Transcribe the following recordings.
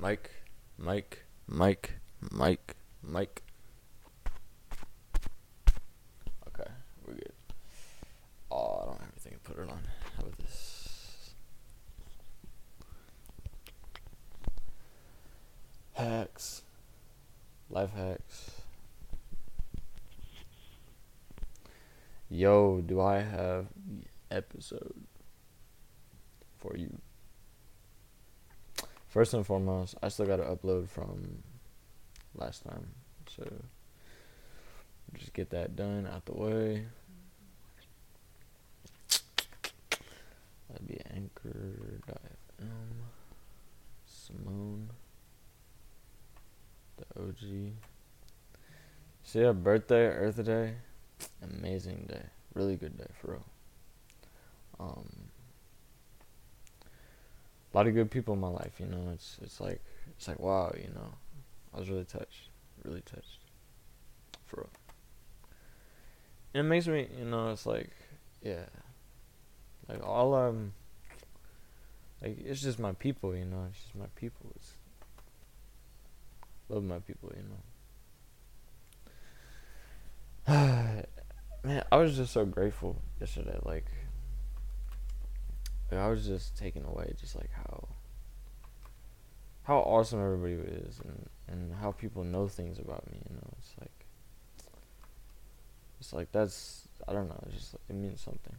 Mike, Mike, Mike, Mike, Mike. Okay, we're good. Oh, I don't have anything to put it on. How about this? Hacks. Life hacks. Yo, do I have episode for you? First and foremost, I still gotta upload from last time, so just get that done out the way. That'd be Anchor.fm. Simone, the OG. See a birthday, Earth Day, amazing day, really good day for real. Um, a lot of good people in my life. You know, it's it's like it's like wow. You know, I was really touched, really touched, for real. And it makes me, you know, it's like, yeah, like all um, like it's just my people. You know, it's just my people. It's love my people. You know. Man, I was just so grateful yesterday. Like, like, I was just taken away, just like how how awesome everybody is, and and how people know things about me. You know, it's like it's like that's I don't know. It's just it means something.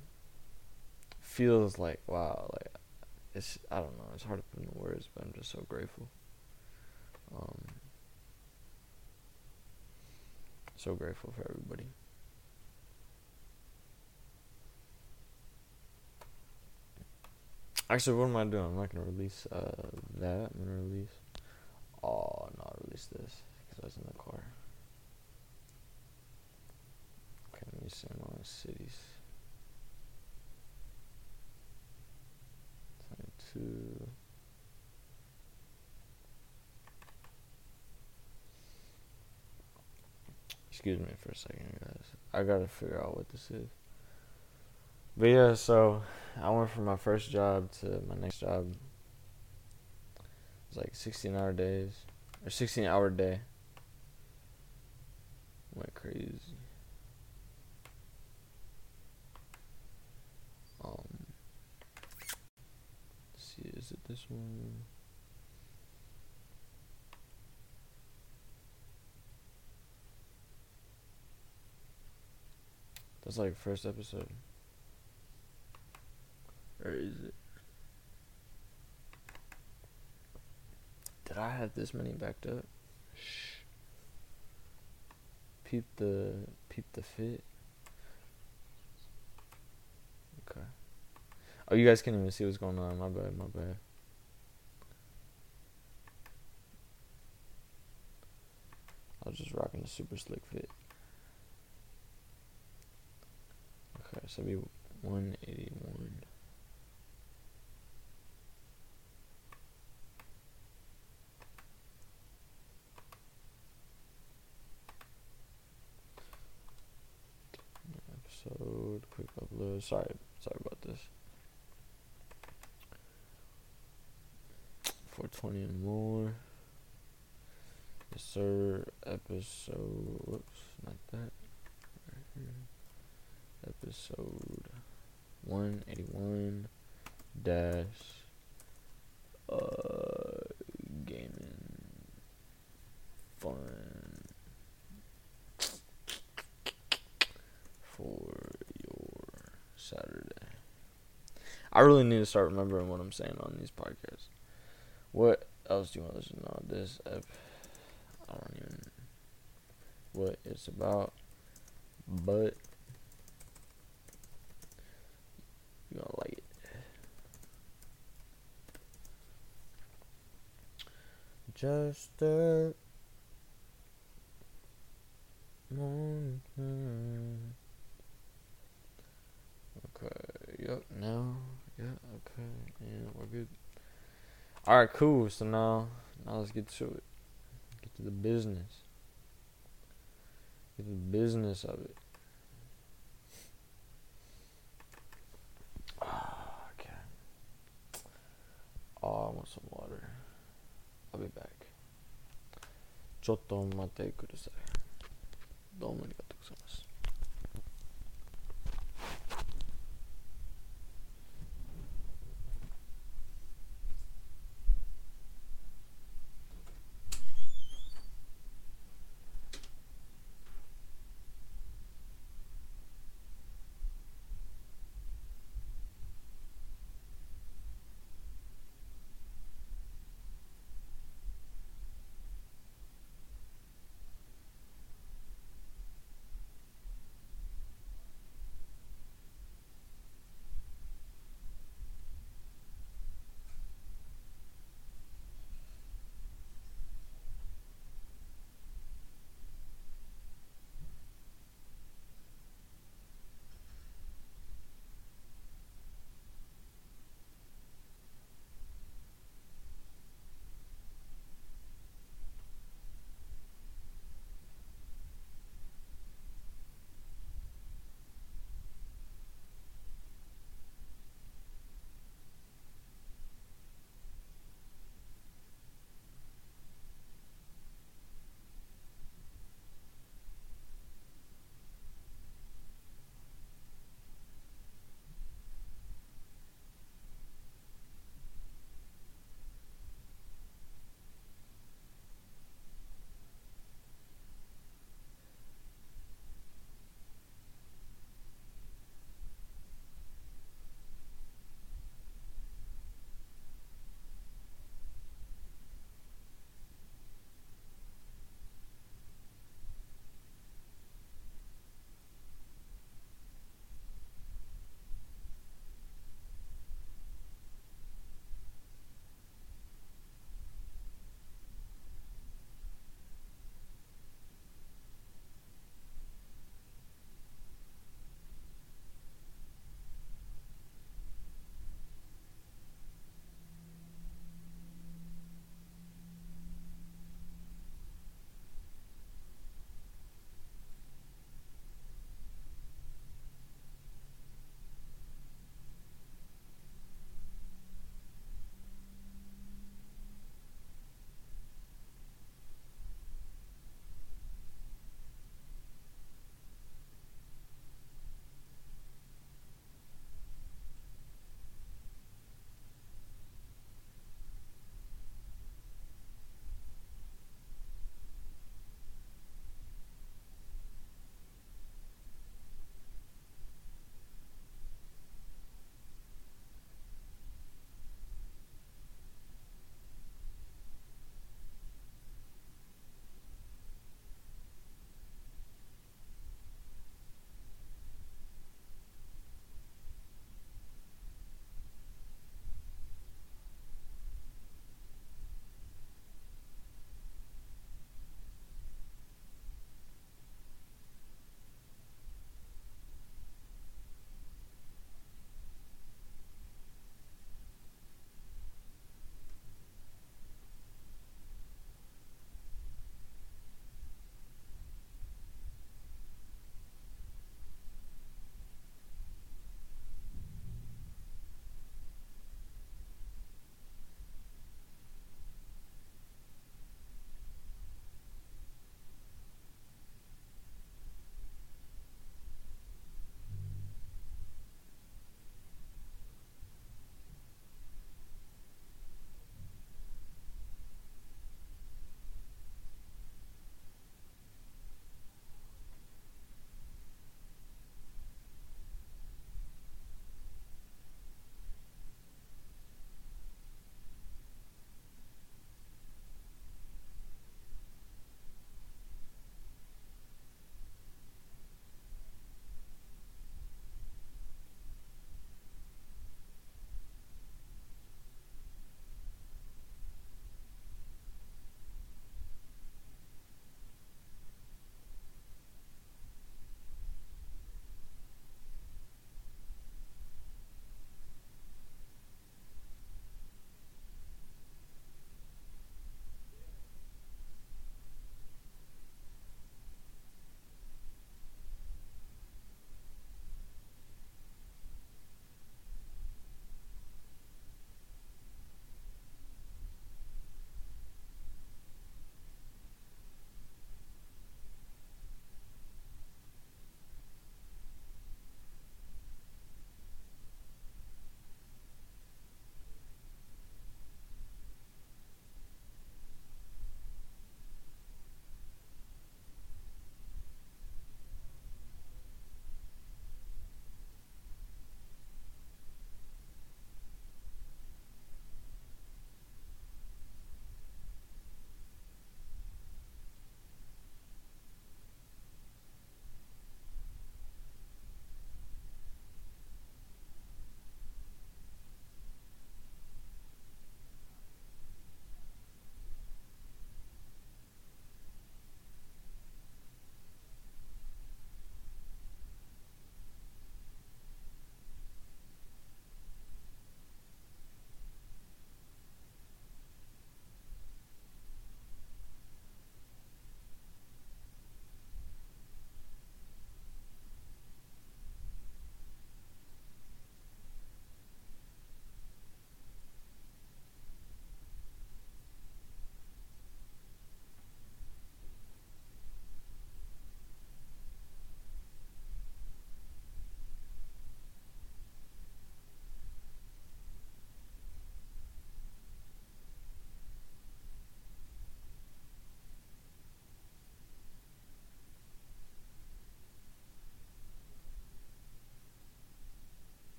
Feels like wow, like it's I don't know. It's hard to put into words, but I'm just so grateful. Um, so grateful for everybody. Actually, what am I doing? I'm not gonna release uh, that. I'm gonna release. Oh no, I'll release this because I was in the car. Okay, let me send my cities. Twenty-two. Excuse me for a second, guys. I gotta figure out what this is. But yeah, so I went from my first job to my next job. It's like 16 hour days or 16 hour day. Went crazy. Um, see, is it this one? That's like first episode. Or is it? Did I have this many backed up? Shh. Peep the peep the fit. Okay. Oh, you guys can't even see what's going on. My bad. My bad. I was just rocking the super slick fit. Okay, so be 181. Episode. Quick upload. Sorry, sorry about this. 420 and more. Yes, sir. Episode. Whoops, not that. Right here. Episode 181 dash. Uh, gaming. Fun. for your Saturday. I really need to start remembering what I'm saying on these podcasts. What else do you want to listen to this ep? I don't even what it's about, but you're gonna like it. Just a moment. Okay, yep, now, yeah, okay, and we're good. Alright, cool, so now, now let's get to it. Get to the business. Get to the business of it. okay. Oh, I want some water. I'll be back. ちょっと待ってください。どうもありがとうございます。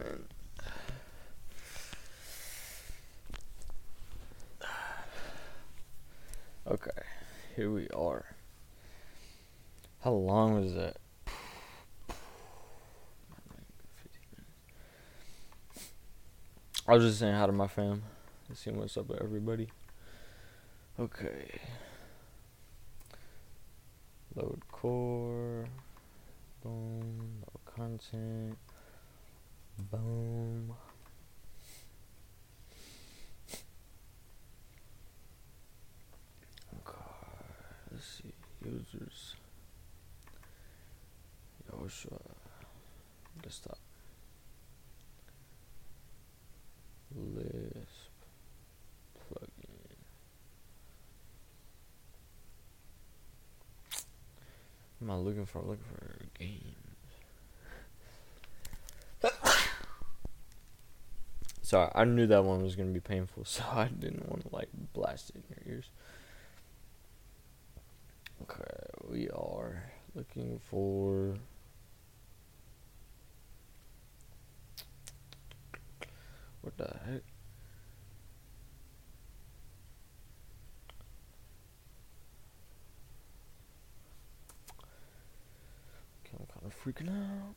Man. Okay, here we are. How long was that? I was just saying hi to my fam. See what's up with everybody. Okay. Load core. Boom. Load content. Boom. Okay. Let's see. Users. Yoshua. Desktop. Lisp plugin. Am I looking for? Looking for games. Sorry, I knew that one was gonna be painful, so I didn't want to like blast it in your ears. Okay, we are looking for. What the heck? Okay, I'm kind of freaking out.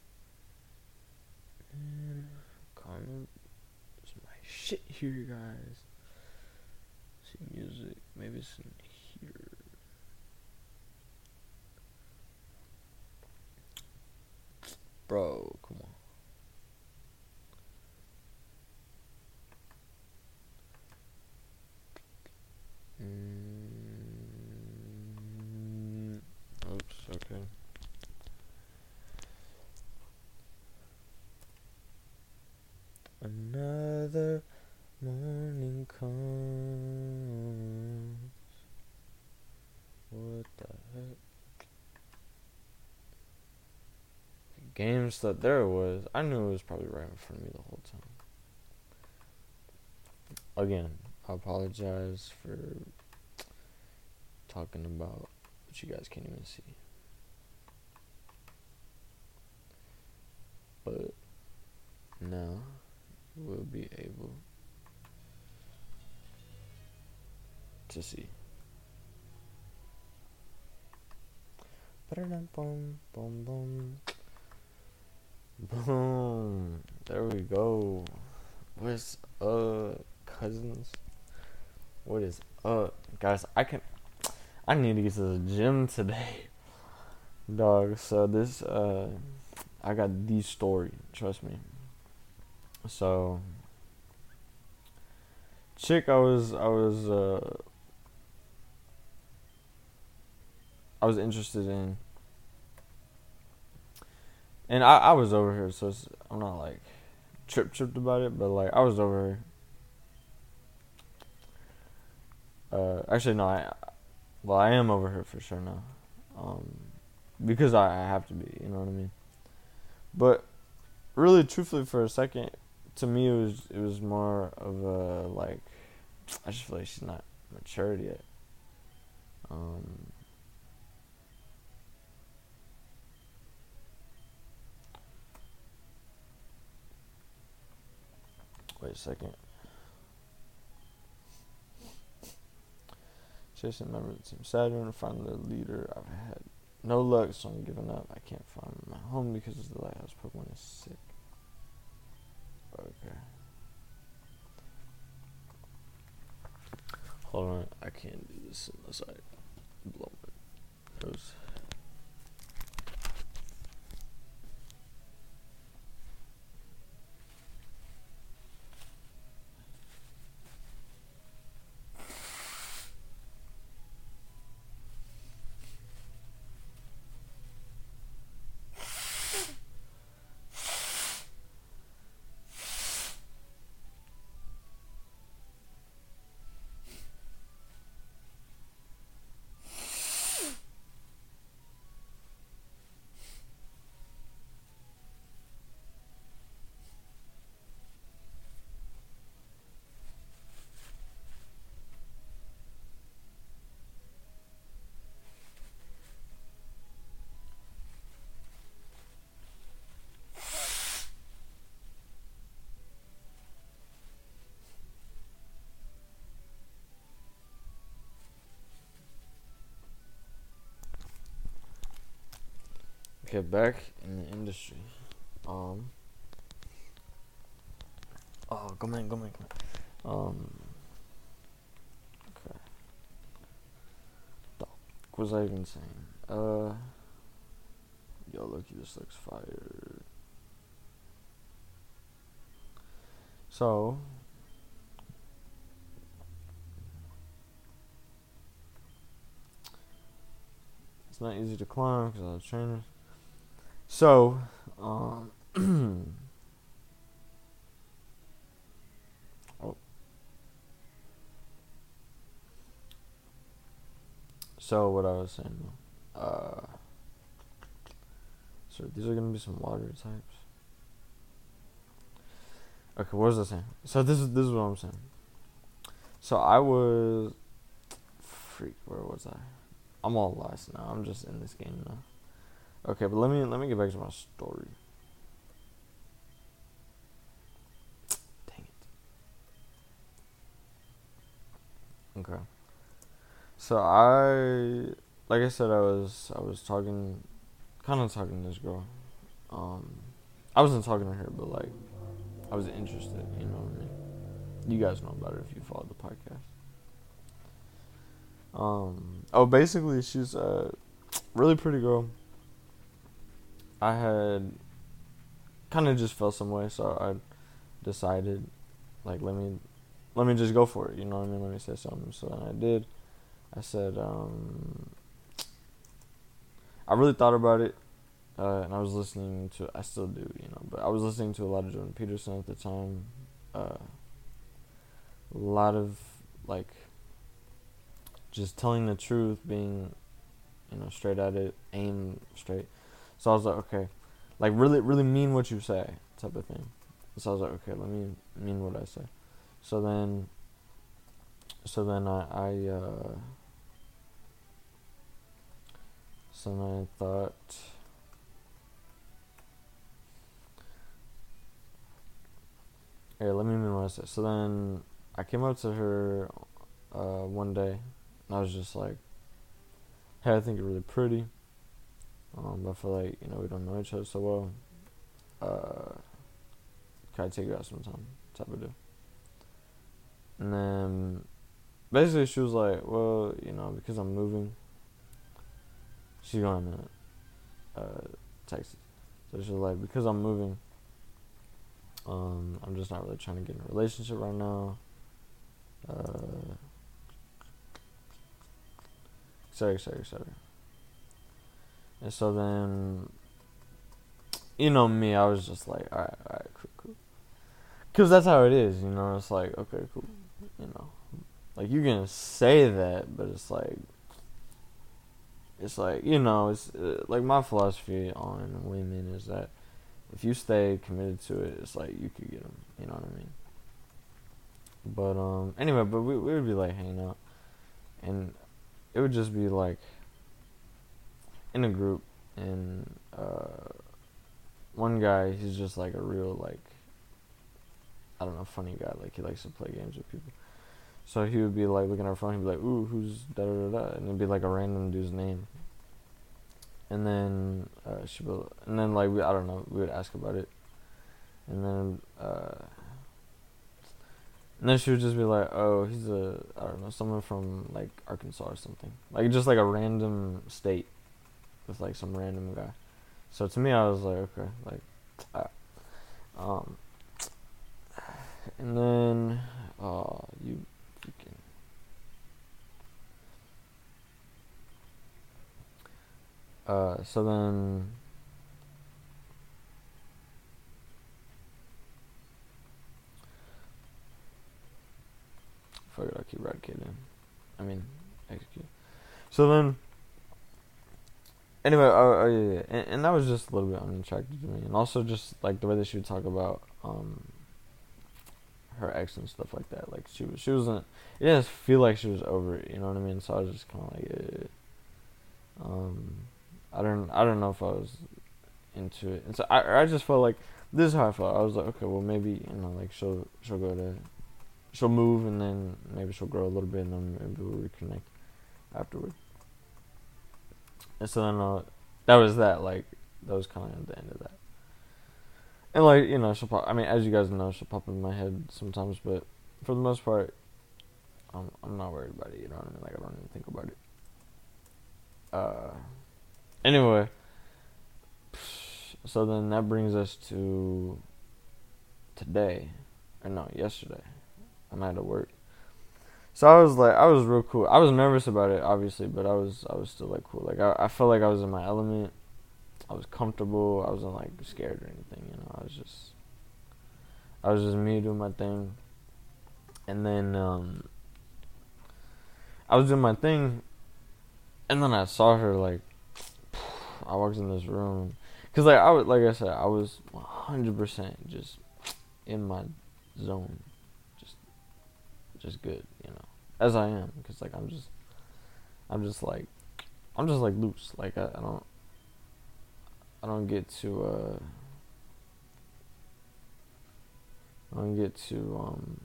Shit here, you guys. See music. Maybe it's in here. Bro, come on. Mm, oops, okay. Another morning comes. What the heck? Games that there was. I knew it was probably right in front of me the whole time. Again, I apologize for talking about what you guys can't even see. But now we'll be able to see. Boom. There we go. What's up, cousins? What is up, guys? I can. I need to get to the gym today, dog. So this, uh, I got the story. Trust me. So, chick, I was, I was, uh, I was interested in, and I, I was over here, so I'm not like trip tripped about it, but like I was over here. Uh, actually, no, I, well, I am over here for sure now, um, because I, I have to be. You know what I mean? But really, truthfully, for a second, to me, it was it was more of a like, I just feel like she's not matured yet. Um, wait a second. Chasing member of team Saturn, find the leader. I've had no luck, so I'm giving up. I can't find my home because the lighthouse Pokemon is sick. Okay. Hold on, I can't do this unless I blow my nose. Okay, back in the industry. Um. Oh, come in, come in, come in. Um. Okay. What was I even saying? Uh. Yo, Loki, this looks fire. So. It's not easy to climb because I was training. So, um, oh, so what I was saying, uh, so these are gonna be some water types. Okay, what was I saying? So this is this is what I'm saying. So I was, freak, where was I? I'm all lost now. I'm just in this game now. Okay, but let me let me get back to my story. Dang it. Okay. So I like I said I was I was talking kind of talking to this girl. Um I wasn't talking to her, but like I was interested, you know what I mean? You guys know about it if you follow the podcast. Um oh basically she's a really pretty girl I had kind of just felt some way, so I decided, like, let me, let me just go for it. You know what I mean? Let me say something. So then I did. I said, um, I really thought about it, uh, and I was listening to. I still do, you know, but I was listening to a lot of Jordan Peterson at the time. Uh, a lot of like just telling the truth, being, you know, straight at it, aim straight. So I was like, okay, like really, really mean what you say, type of thing. So I was like, okay, let me mean what I say. So then, so then I, I uh, so then I thought. Here, let me mean what I said. So then I came up to her uh, one day, and I was just like, "Hey, I think you're really pretty." Um, I feel like you know we don't know each other so well. Uh, can I take you out sometime? Type of deal. And then basically she was like, well, you know, because I'm moving. She's going to uh, Texas, so she was like, because I'm moving. Um, I'm just not really trying to get in a relationship right now. Uh, sorry, sorry, sorry. And so then, you know me, I was just like, all right, all right, cool, cool. Because that's how it is, you know. It's like, okay, cool, you know. Like you're going to say that, but it's like, it's like you know, it's uh, like my philosophy on women is that if you stay committed to it, it's like you could get them. You know what I mean? But um, anyway, but we we would be like hanging out, and it would just be like in a group, and uh, one guy he's just like a real like I don't know funny guy. Like he likes to play games with people. So he would be like looking at our phone. He'd be like, "Ooh, who's da da da da," and it'd be like a random dude's name. And then uh, she would, and then like we, I don't know, we would ask about it, and then uh, and then she would just be like, "Oh, he's a I don't know, someone from like Arkansas or something, like just like a random state." With like some random guy. So to me, I was like, okay, like, uh, um, and then, oh, you freaking. Uh, so then. Fuck it, I'll keep eradicating. I mean, execute. So then anyway, oh, oh yeah, yeah. And, and, that was just a little bit unattractive to me, and also just like the way that she would talk about um her ex and stuff like that. Like she was, she wasn't. It didn't feel like she was over it. You know what I mean? So I was just kind of like, eh. um, I don't, I don't know if I was into it, and so I, I just felt like this is how I felt. I was like, okay, well maybe you know, like she'll, she'll go to, she'll move, and then maybe she'll grow a little bit, and then maybe we'll reconnect afterward. And so then uh, that was that. Like that was kind of the end of that. And like you know, she'll pop. I mean, as you guys know, she'll pop in my head sometimes, but for the most part, I'm I'm not worried about it. You know what I mean? Like I don't even think about it. Uh, anyway, so then that brings us to today, or no, yesterday. I'm out of work. So I was like, I was real cool. I was nervous about it, obviously, but I was, I was still like cool. Like I, I felt like I was in my element. I was comfortable. I wasn't like scared or anything. You know, I was just, I was just me doing my thing. And then um, I was doing my thing, and then I saw her like, I walked in this room, cause like I was, like I said, I was 100% just in my zone, just good, you know, as I am, cause like I'm just, I'm just like, I'm just like loose, like I, I don't, I don't get to, uh, I don't get to, um,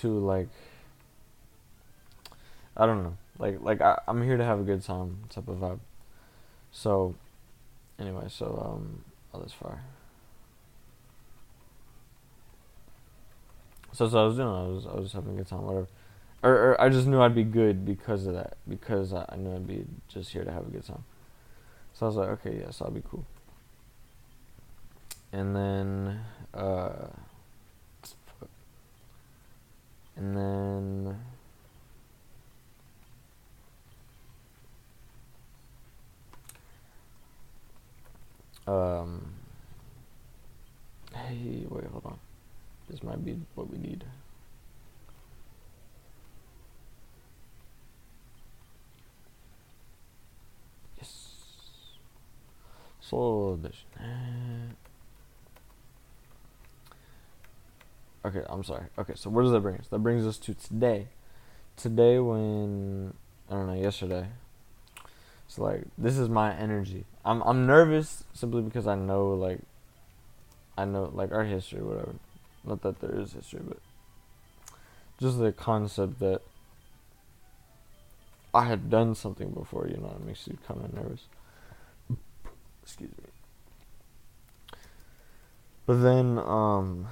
to like I don't know. Like like I, I'm here to have a good time type of vibe. So anyway, so um oh that's fire. So so I was doing I was I was having a good time, whatever. Or, or I just knew I'd be good because of that. Because I, I knew I'd be just here to have a good time. So I was like, okay, yes, I'll be cool. And then uh and then um hey wait hold on this might be what we need yes so this eh. Okay, I'm sorry. Okay, so where does that bring us? That brings us to today. Today, when I don't know, yesterday. So like, this is my energy. I'm I'm nervous simply because I know like, I know like our history, whatever. Not that there is history, but just the concept that I had done something before. You know, it makes you kind of nervous. Excuse me. But then, um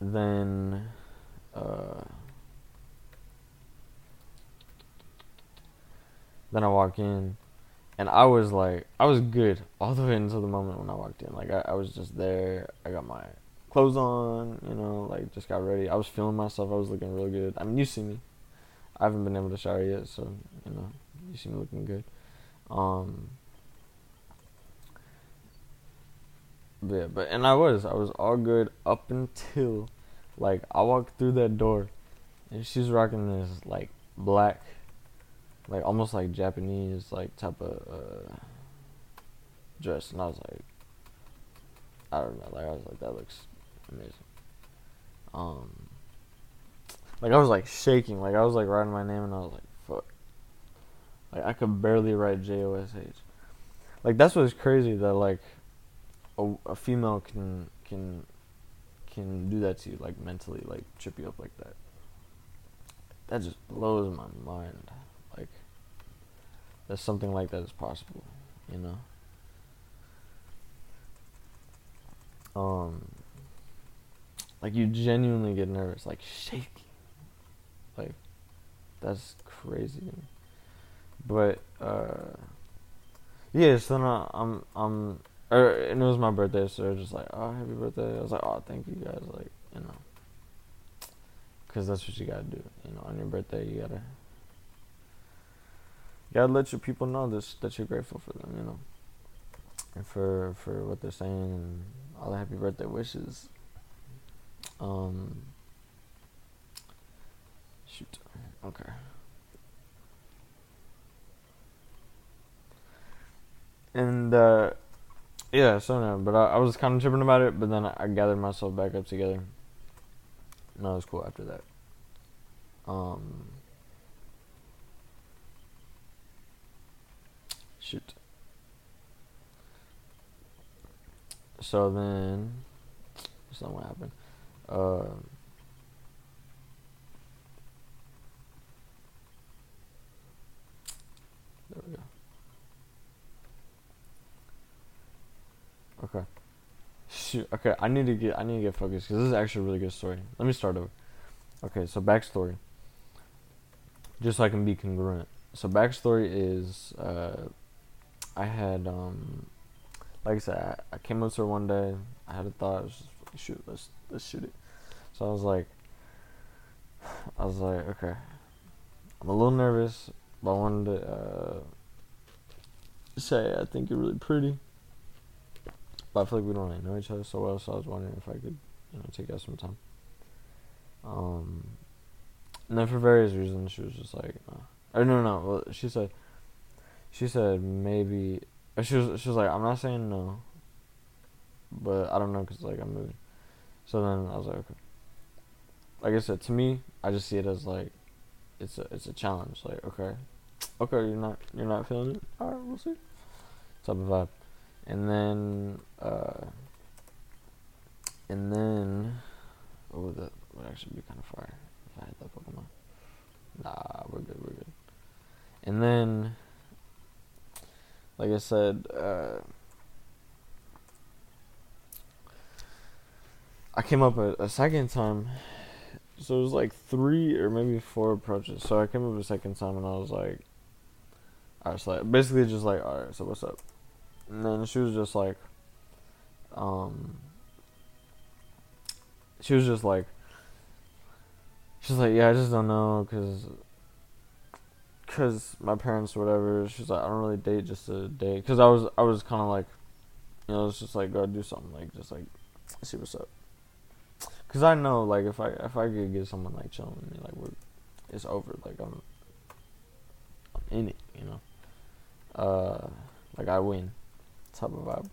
then uh, then I walk in and I was like I was good all the way until the moment when I walked in. Like I, I was just there. I got my clothes on, you know, like just got ready. I was feeling myself. I was looking real good. I mean, you see me. I haven't been able to shower yet, so you know, you see me looking good. Um, But yeah, but and I was, I was all good up until, like, I walked through that door, and she's rocking this like black, like almost like Japanese like type of uh, dress, and I was like, I don't know, like I was like, that looks amazing. Um, like I was like shaking, like I was like writing my name, and I was like, fuck, like I could barely write J O S H. Like that's what's crazy that like a, a female can can can do that to you like mentally like trip you up like that. That just blows my mind that something like that is possible you know um like you genuinely get nervous like shaking like that's crazy but uh yeah so now i'm i'm or, and it was my birthday, so they're just like, "Oh, happy birthday!" I was like, "Oh, thank you guys!" Like, you know, because that's what you gotta do. You know, on your birthday, you gotta, you gotta let your people know this that you're grateful for them. You know, and for for what they're saying and all the happy birthday wishes. Um. Shoot. Okay. And uh yeah, so no, but I, I was kind of tripping about it, but then I, I gathered myself back up together. No, it was cool after that. Um, Shoot. So then, something happened. Uh, there we go. Okay. Shoot. Okay, I need to get I need to get focused because this is actually a really good story. Let me start over. Okay, so backstory. Just so I can be congruent. So backstory is uh, I had um, like I said, I, I came up to her one day. I had a thought. I was just like, shoot, let's let's shoot it. So I was like, I was like, okay. I'm a little nervous, but I wanted to uh, say I think you're really pretty. But I feel like we don't really know each other so well, so I was wondering if I could, you know, take out some time. Um, and then for various reasons, she was just like, uh, or no, no, well, she said, she said maybe, she was, she was like, I'm not saying no, but I don't know, cause like I'm moving. So then I was like, okay. Like I said, to me, I just see it as like, it's a, it's a challenge. Like, okay, okay, you're not, you're not feeling it. All right, we'll see. Type of vibe and then uh, and then oh that would actually be kind of fire if I had that Pokemon. Nah, we're good, we're good. And then, like I said, uh, I came up a, a second time. So it was like three or maybe four approaches. So I came up a second time and I was like, alright, so like, basically just like, alright, so what's up? And then she was just like, um, she was just like, she's like, yeah, I just don't know, cause, cause my parents, or whatever. She's like, I don't really date just to date, cause I was, I was kind of like, you know, it's just like go do something, like just like see what's up. Cause I know, like, if I if I could get someone like chilling with me, like we're, it's over. Like I'm, I'm in it, you know. Uh, like I win type of vibe.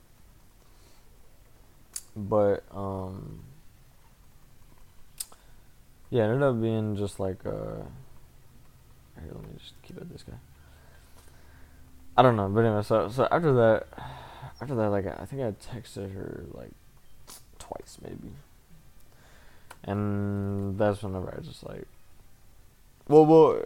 But um yeah, it ended up being just like uh here, let me just keep it this guy. I don't know, but anyway, so so after that after that like I think I texted her like twice maybe. And that's whenever I just like well well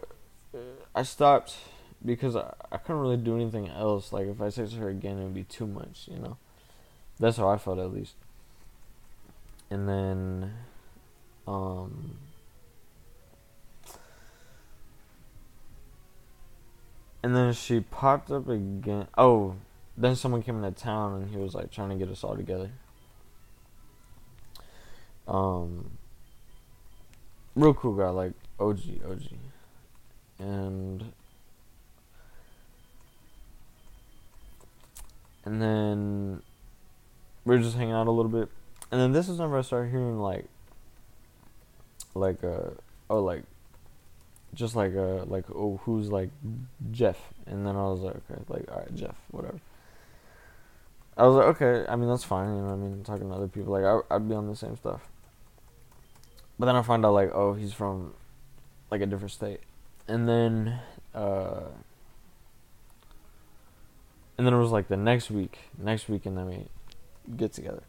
I stopped because I, I couldn't really do anything else. Like if I text her again, it would be too much, you know. That's how I felt at least. And then, um, and then she popped up again. Oh, then someone came into town and he was like trying to get us all together. Um, real cool guy, like OG, OG, and and then we were just hanging out a little bit, and then this is whenever I started hearing like, like uh oh like, just like uh like oh who's like Jeff, and then I was like okay like all right Jeff whatever. I was like okay I mean that's fine you know what I mean talking to other people like I I'd be on the same stuff. But then I find out like oh he's from like a different state, and then uh and then it was like the next week, next week, and then we get together.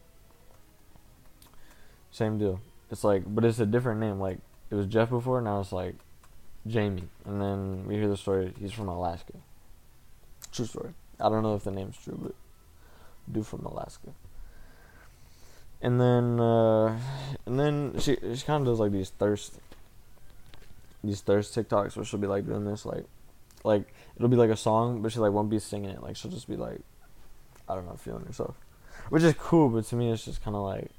Same deal. It's like, but it's a different name. Like it was Jeff before, now it's like Jamie. And then we hear the story. He's from Alaska. True story. I don't know if the name's true, but dude from Alaska. And then, uh, and then she she kind of does like these thirst, these thirst TikToks where she'll be like doing this like like it'll be like a song, but she like won't be singing it. Like she'll just be like, I don't know, feeling herself, which is cool. But to me, it's just kind of like,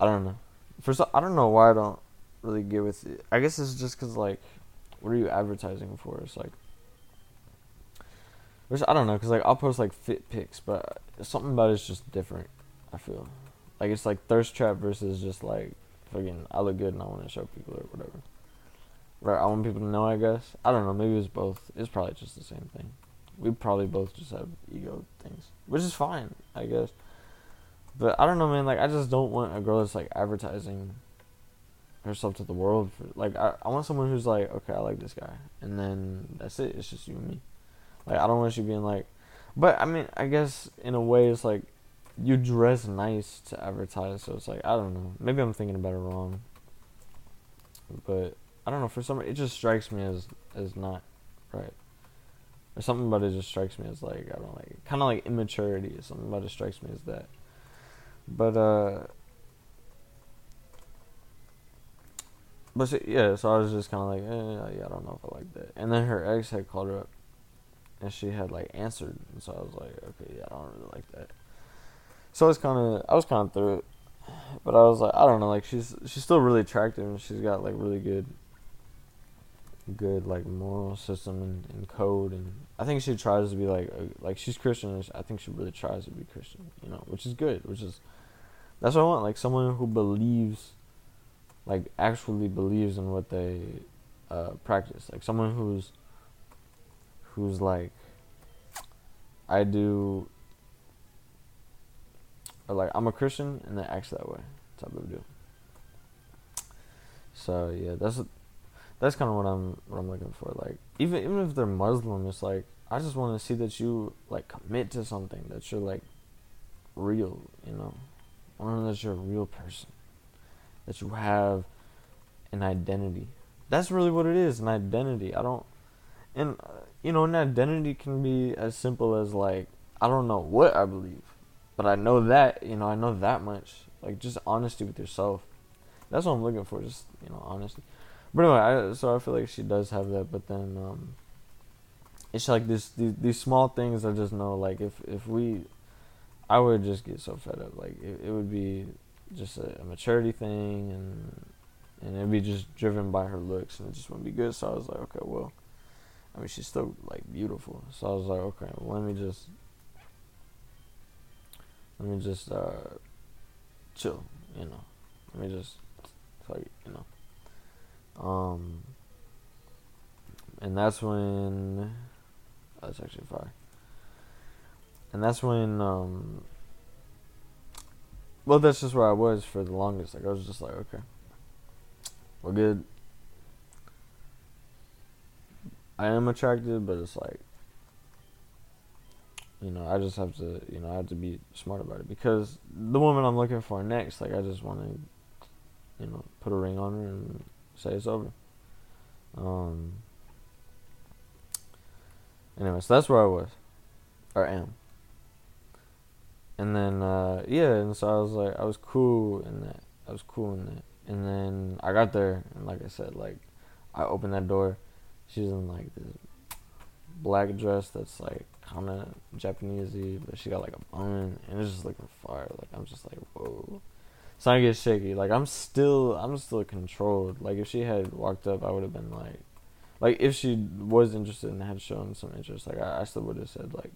I don't know. For so, I don't know why I don't really get with it. I guess it's just because like, what are you advertising for? It's like, which I don't know, cause like I'll post like fit pics, but something about it's just different. I feel like it's like thirst trap versus just like fucking I look good and I want to show people or whatever. Right, I want people to know. I guess I don't know. Maybe it's both. It's probably just the same thing. We probably both just have ego things, which is fine, I guess. But I don't know, man. Like I just don't want a girl that's like advertising herself to the world. For, like I, I want someone who's like, okay, I like this guy, and then that's it. It's just you and me. Like I don't want you being like, but I mean, I guess in a way, it's like you dress nice to advertise. So it's like I don't know. Maybe I'm thinking about it wrong. But I don't know. For some, it just strikes me as as not right. or something about it just strikes me as like I don't like kind of like immaturity. Something about it strikes me as that. But uh, but yeah, so I was just kind of like, eh, yeah, I don't know if I like that. And then her ex had called her up, and she had like answered, and so I was like, okay, yeah, I don't really like that. So I was kind of, I was kind of through it, but I was like, I don't know, like she's she's still really attractive, and she's got like really good, good like moral system and, and code, and I think she tries to be like a, like she's Christian. I think she really tries to be Christian, you know, which is good, which is that's what I want, like someone who believes, like actually believes in what they uh, practice, like someone who's who's like I do or like I'm a Christian and they act that way type of deal. So yeah, that's that's kind of what I'm what I'm looking for. Like even even if they're Muslim, it's like I just want to see that you like commit to something that you're like real, you know. I want to know that you're a real person, that you have an identity. That's really what it is, an identity. I don't, and uh, you know, an identity can be as simple as like I don't know what I believe, but I know that you know I know that much. Like just honesty with yourself. That's what I'm looking for. Just you know honesty. But anyway, I, so I feel like she does have that, but then um, it's like this these, these small things. I just know like if if we, I would just get so fed up. Like it, it would be just a, a maturity thing, and and it'd be just driven by her looks, and it just wouldn't be good. So I was like, okay, well, I mean, she's still like beautiful. So I was like, okay, well, let me just let me just uh, chill, you know. Let me just like you know. Um, and that's when that's actually fire. And that's when um, well, that's just where I was for the longest. Like I was just like, okay, we're good. I am attracted, but it's like you know, I just have to, you know, I have to be smart about it because the woman I'm looking for next, like, I just want to, you know, put a ring on her and say it's over. Um. Anyway, so that's where I was, or am. And then, uh, yeah, and so I was like, I was cool in that. I was cool in that. And then I got there, and like I said, like, I opened that door. She's in like this black dress that's like kind of Japanesey, but she got like a bun, and it's just looking fire. Like I'm just like, whoa. It's not get shaky. Like I'm still, I'm still controlled. Like if she had walked up, I would have been like, like if she was interested and had shown some interest, like I, I still would have said like,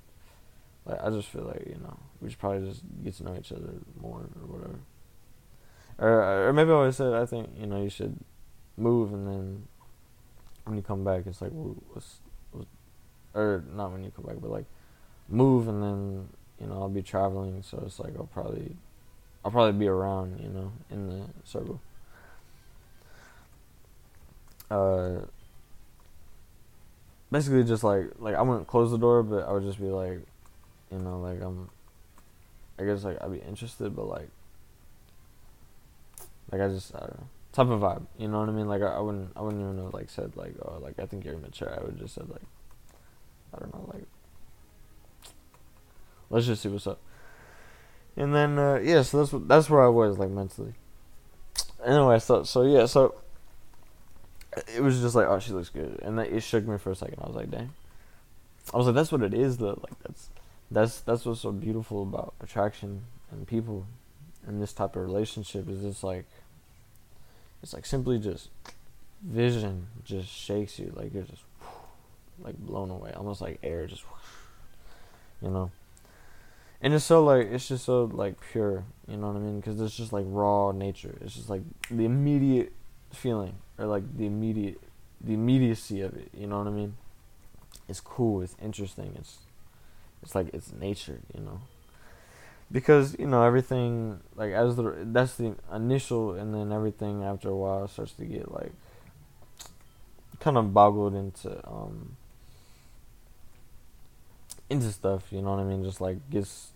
like I just feel like you know we should probably just get to know each other more or whatever. Or or maybe I always said I think you know you should move and then when you come back it's like well, what's or not when you come back, but like move and then you know I'll be traveling, so it's like I'll probably I'll probably be around, you know, in the circle. Uh, basically just like like I wouldn't close the door, but I would just be like, you know, like I'm. I guess like I'd be interested, but like, like I just I don't know type of vibe. You know what I mean? Like I, I wouldn't I wouldn't even have like said like oh like I think you're mature. I would just said like I don't know, like let's just see what's up. And then uh, yeah, so that's that's where I was like mentally. Anyway, so so yeah, so it was just like oh she looks good, and that, it shook me for a second. I was like dang. I was like that's what it is though. Like that's that's that's what's so beautiful about attraction and people and this type of relationship is just like it's like simply just vision just shakes you like you're just like blown away, almost like air just, you know. And it's so like it's just so like pure, you know what I mean? Because it's just like raw nature. It's just like the immediate feeling or like the immediate the immediacy of it. You know what I mean? It's cool. It's interesting. It's it's like it's nature, you know. Because you know everything like as the that's the initial, and then everything after a while starts to get like kind of boggled into um into stuff. You know what I mean? Just like gets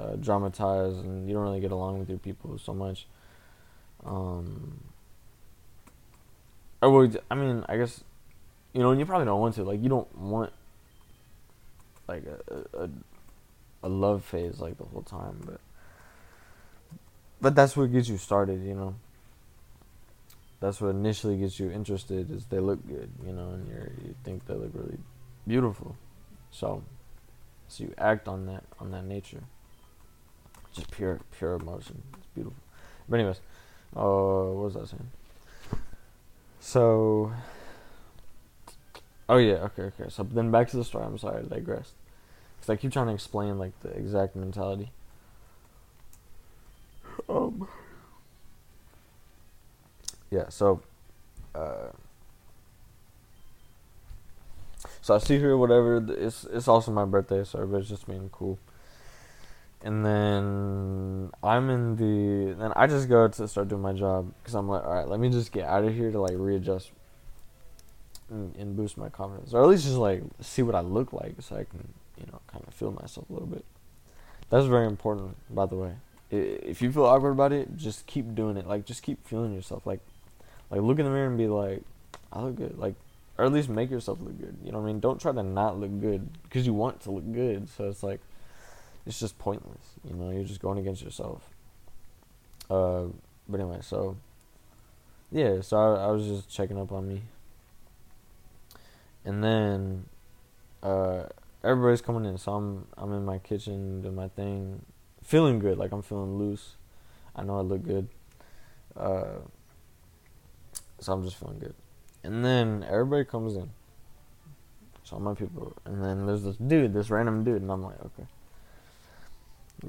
uh, dramatized, and you don't really get along with your people so much. Um, or would I mean? I guess you know, and you probably don't want to. Like, you don't want like a, a a love phase like the whole time, but but that's what gets you started, you know. That's what initially gets you interested is they look good, you know, and you you think they look really beautiful. So so you act on that on that nature. Just pure pure emotion. It's beautiful. But anyways, uh what was I saying? So Oh yeah, okay, okay. So then back to the story. I'm sorry, I digressed. Cause I keep trying to explain like the exact mentality. Um. Yeah. So. Uh. So I see her, whatever. It's it's also my birthday, so everybody's just being cool. And then I'm in the. Then I just go to start doing my job because I'm like, all right, let me just get out of here to like readjust and, and boost my confidence, or at least just like see what I look like, so I can you know kind of feel myself a little bit. That's very important, by the way. If you feel awkward about it, just keep doing it. Like just keep feeling yourself. Like like look in the mirror and be like, I look good. Like or at least make yourself look good. You know what I mean? Don't try to not look good because you want to look good. So it's like it's just pointless. You know, you're just going against yourself. Uh, but anyway, so yeah, so I, I was just checking up on me and then uh, everybody's coming in, so I'm I'm in my kitchen doing my thing, feeling good, like I'm feeling loose. I know I look good, uh, so I'm just feeling good. And then everybody comes in, so my people, and then there's this dude, this random dude, and I'm like, okay.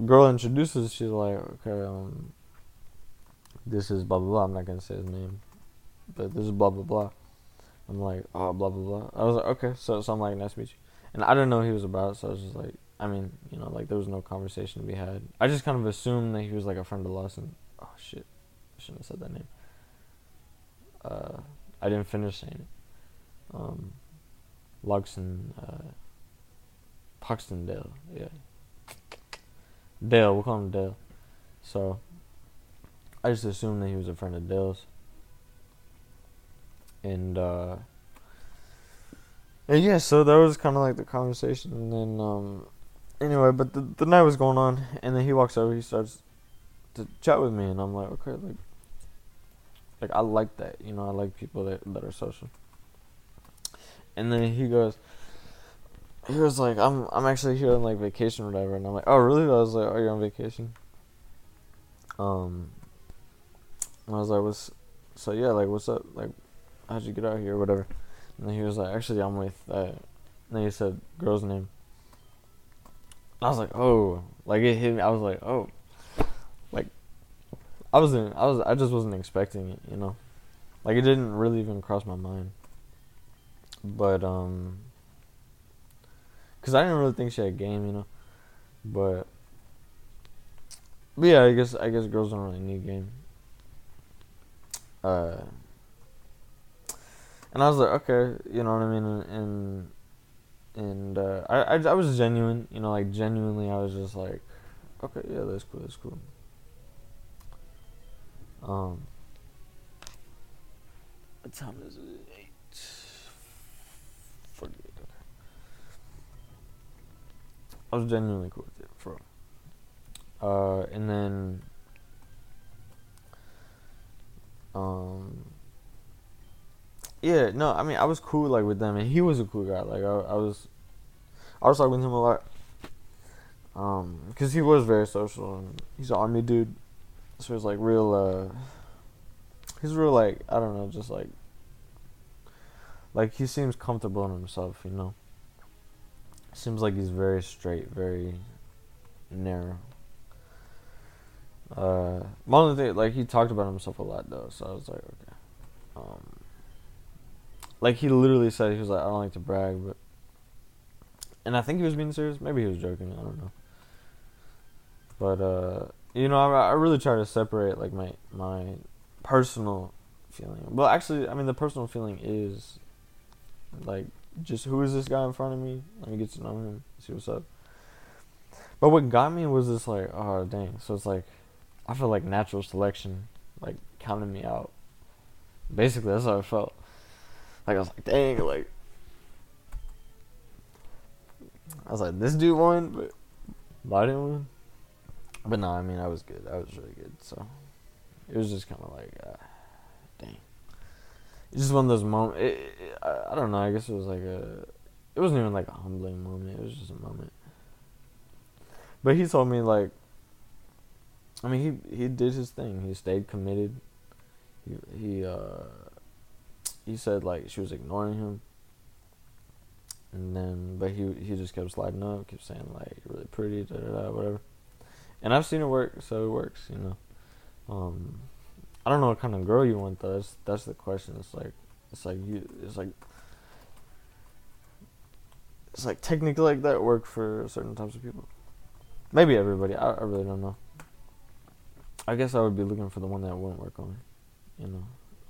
Girl introduces, she's like, okay, um, this is blah blah blah. I'm not gonna say his name, but this is blah blah blah. I'm like, oh, blah blah blah. I was like, okay, so so I'm like, nice to meet you. And I didn't know he was about, so I was just like, I mean, you know, like there was no conversation to be had. I just kind of assumed that he was like a friend of Lawson. Oh shit, I shouldn't have said that name. Uh, I didn't finish saying it. Um, Luxon, uh, Puxton Dale, yeah. Dale, we'll call him Dale. So, I just assumed that he was a friend of Dale's and uh and yeah, so that was kind of like the conversation, and then um, anyway, but the the night was going on, and then he walks over, he starts to chat with me, and I'm like, okay, like, like I like that, you know, I like people that that are social. And then he goes, he was like, I'm I'm actually here on like vacation or whatever, and I'm like, oh really? I was like, are you on vacation? Um, I was like, what's so yeah, like what's up, like how'd you get out here or whatever. And he was like, actually, I'm with, uh, and then he said, girl's name. And I was like, oh, like it hit me. I was like, oh, like, I wasn't, I was, I just wasn't expecting it, you know, like it didn't really even cross my mind. But um, cause I didn't really think she had game, you know, but, but yeah, I guess I guess girls don't really need game. Uh, and I was like, okay, you know what I mean, and and uh, I, I I was genuine, you know, like genuinely, I was just like, okay, yeah, that's cool, that's cool. Um, what time is it? Eight. Forget. Okay. I was genuinely cool with it, for. Uh, and then, um yeah, no, I mean I was cool like with them, and he was a cool guy. Like I, I was, I was talking with him a lot, um, because he was very social and he's an army dude, so he's like real. uh He's real like I don't know, just like, like he seems comfortable in himself, you know. Seems like he's very straight, very narrow. Uh, one of the like he talked about himself a lot though, so I was like, okay. Um, like he literally said he was like, I don't like to brag, but and I think he was being serious. Maybe he was joking. I don't know. But uh, you know, I, I really try to separate like my my personal feeling. Well, actually, I mean, the personal feeling is like just who is this guy in front of me? Let me get to know him, see what's up. But what got me was this like, oh dang. So it's like, I feel like natural selection like counted me out. Basically, that's how I felt. Like I was like, dang, like I was like, this dude won, but, but I didn't win. But no, I mean, I was good. I was really good. So it was just kind of like, uh, dang. It's just one of those moments. It, it, I, I don't know. I guess it was like a. It wasn't even like a humbling moment. It was just a moment. But he told me like. I mean, he he did his thing. He stayed committed. He he uh. He said like she was ignoring him. And then, but he he just kept sliding up, kept saying like really pretty, da da da, whatever. And I've seen it work, so it works, you know. Um, I don't know what kind of girl you want though. That's that's the question. It's like it's like you it's like it's like techniques like that work for certain types of people. Maybe everybody. I, I really don't know. I guess I would be looking for the one that wouldn't work on me. You know,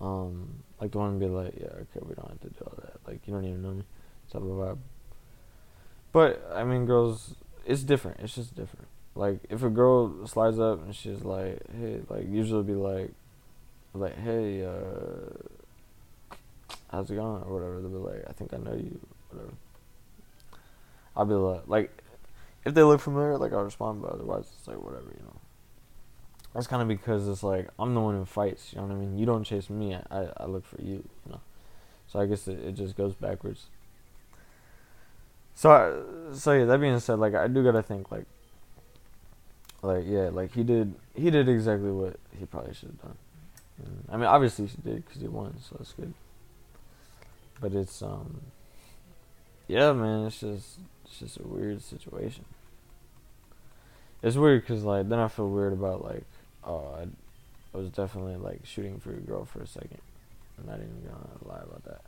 um, like the one be like, yeah, okay, we don't have to do all that. Like you don't even know me, type of vibe. But I mean, girls, it's different. It's just different. Like if a girl slides up and she's like, hey, like usually be like, like, hey, uh, how's it going or whatever. They'll be like, I think I know you, whatever. I'll be like, like, if they look familiar, like I'll respond, but otherwise it's like whatever, you know. That's kind of because it's like I'm the one who fights. You know what I mean? You don't chase me. I I look for you. You know. So I guess it, it just goes backwards. So so yeah. That being said, like I do gotta think like like yeah, like he did he did exactly what he probably should have done. And, I mean, obviously he did because he won, so that's good. But it's um, yeah, man, it's just it's just a weird situation. It's weird because like then I feel weird about like oh I, I was definitely like shooting for your girl for a second. I'm not even gonna lie about that.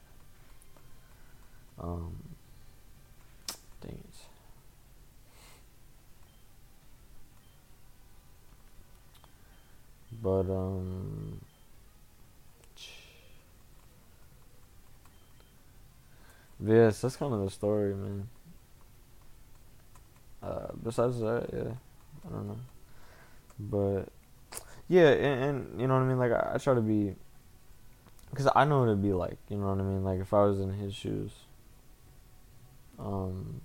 Um, dang it. But um Yes, that's kind of the story, man. Uh, besides that, yeah, I don't know. But yeah, and, and you know what I mean. Like I, I try to be, because I know what it'd be like. You know what I mean. Like if I was in his shoes. Um.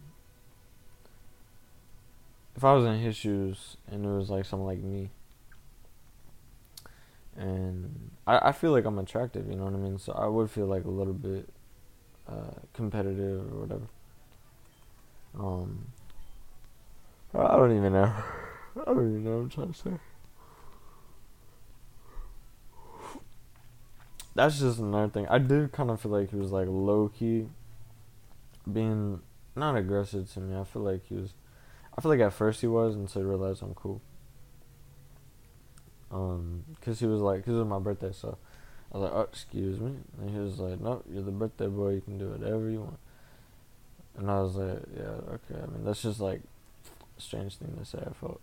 If I was in his shoes and it was like someone like me, and I, I feel like I'm attractive, you know what I mean? So I would feel like a little bit uh, competitive or whatever. Um, I don't even know. I don't even know what I'm trying to say. That's just another thing. I did kind of feel like he was like low key being not aggressive to me. I feel like he was. I feel like at first he was until he realized I'm cool. Um, cause he was like, cause it was my birthday, so I was like, oh, excuse me, and he was like, no, you're the birthday boy, you can do whatever you want. And I was like, yeah, okay. I mean, that's just like a strange thing to say. I felt,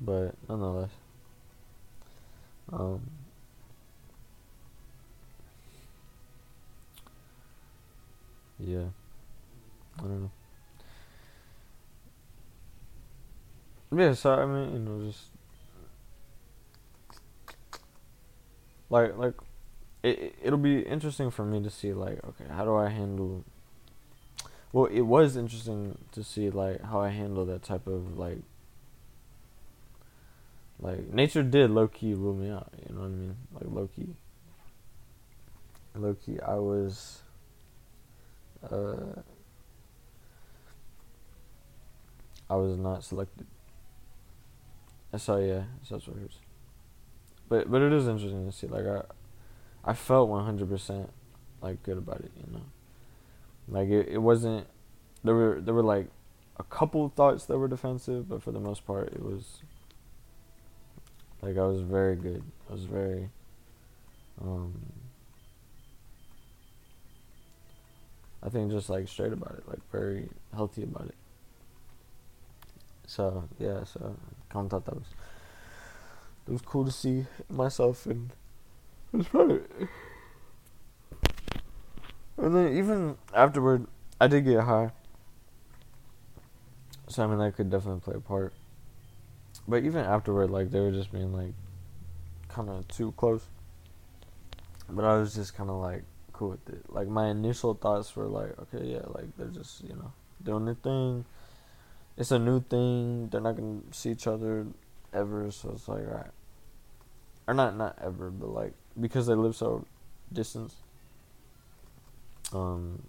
but nonetheless, um. Yeah. I don't know. Yeah, so I mean, you know, just like like it it'll be interesting for me to see like okay how do I handle well it was interesting to see like how I handle that type of like like nature did low key rule me out you know what I mean like low key low key I was uh I was not selected so yeah so that's what it was but but it is interesting to see. Like I, I felt one hundred percent like good about it. You know, like it, it wasn't. There were there were like a couple thoughts that were defensive, but for the most part, it was. Like I was very good. I was very. Um, I think just like straight about it, like very healthy about it. So yeah, so I kind of thought that was it was cool to see myself and it was funny. And then even afterward, I did get high. So I mean, that could definitely play a part. But even afterward, like they were just being like, kind of too close. But I was just kind of like cool with it. Like my initial thoughts were like, okay, yeah, like they're just you know doing their thing. It's a new thing. They're not gonna see each other ever, so it's like alright. Or not not ever, but like because they live so distant. Um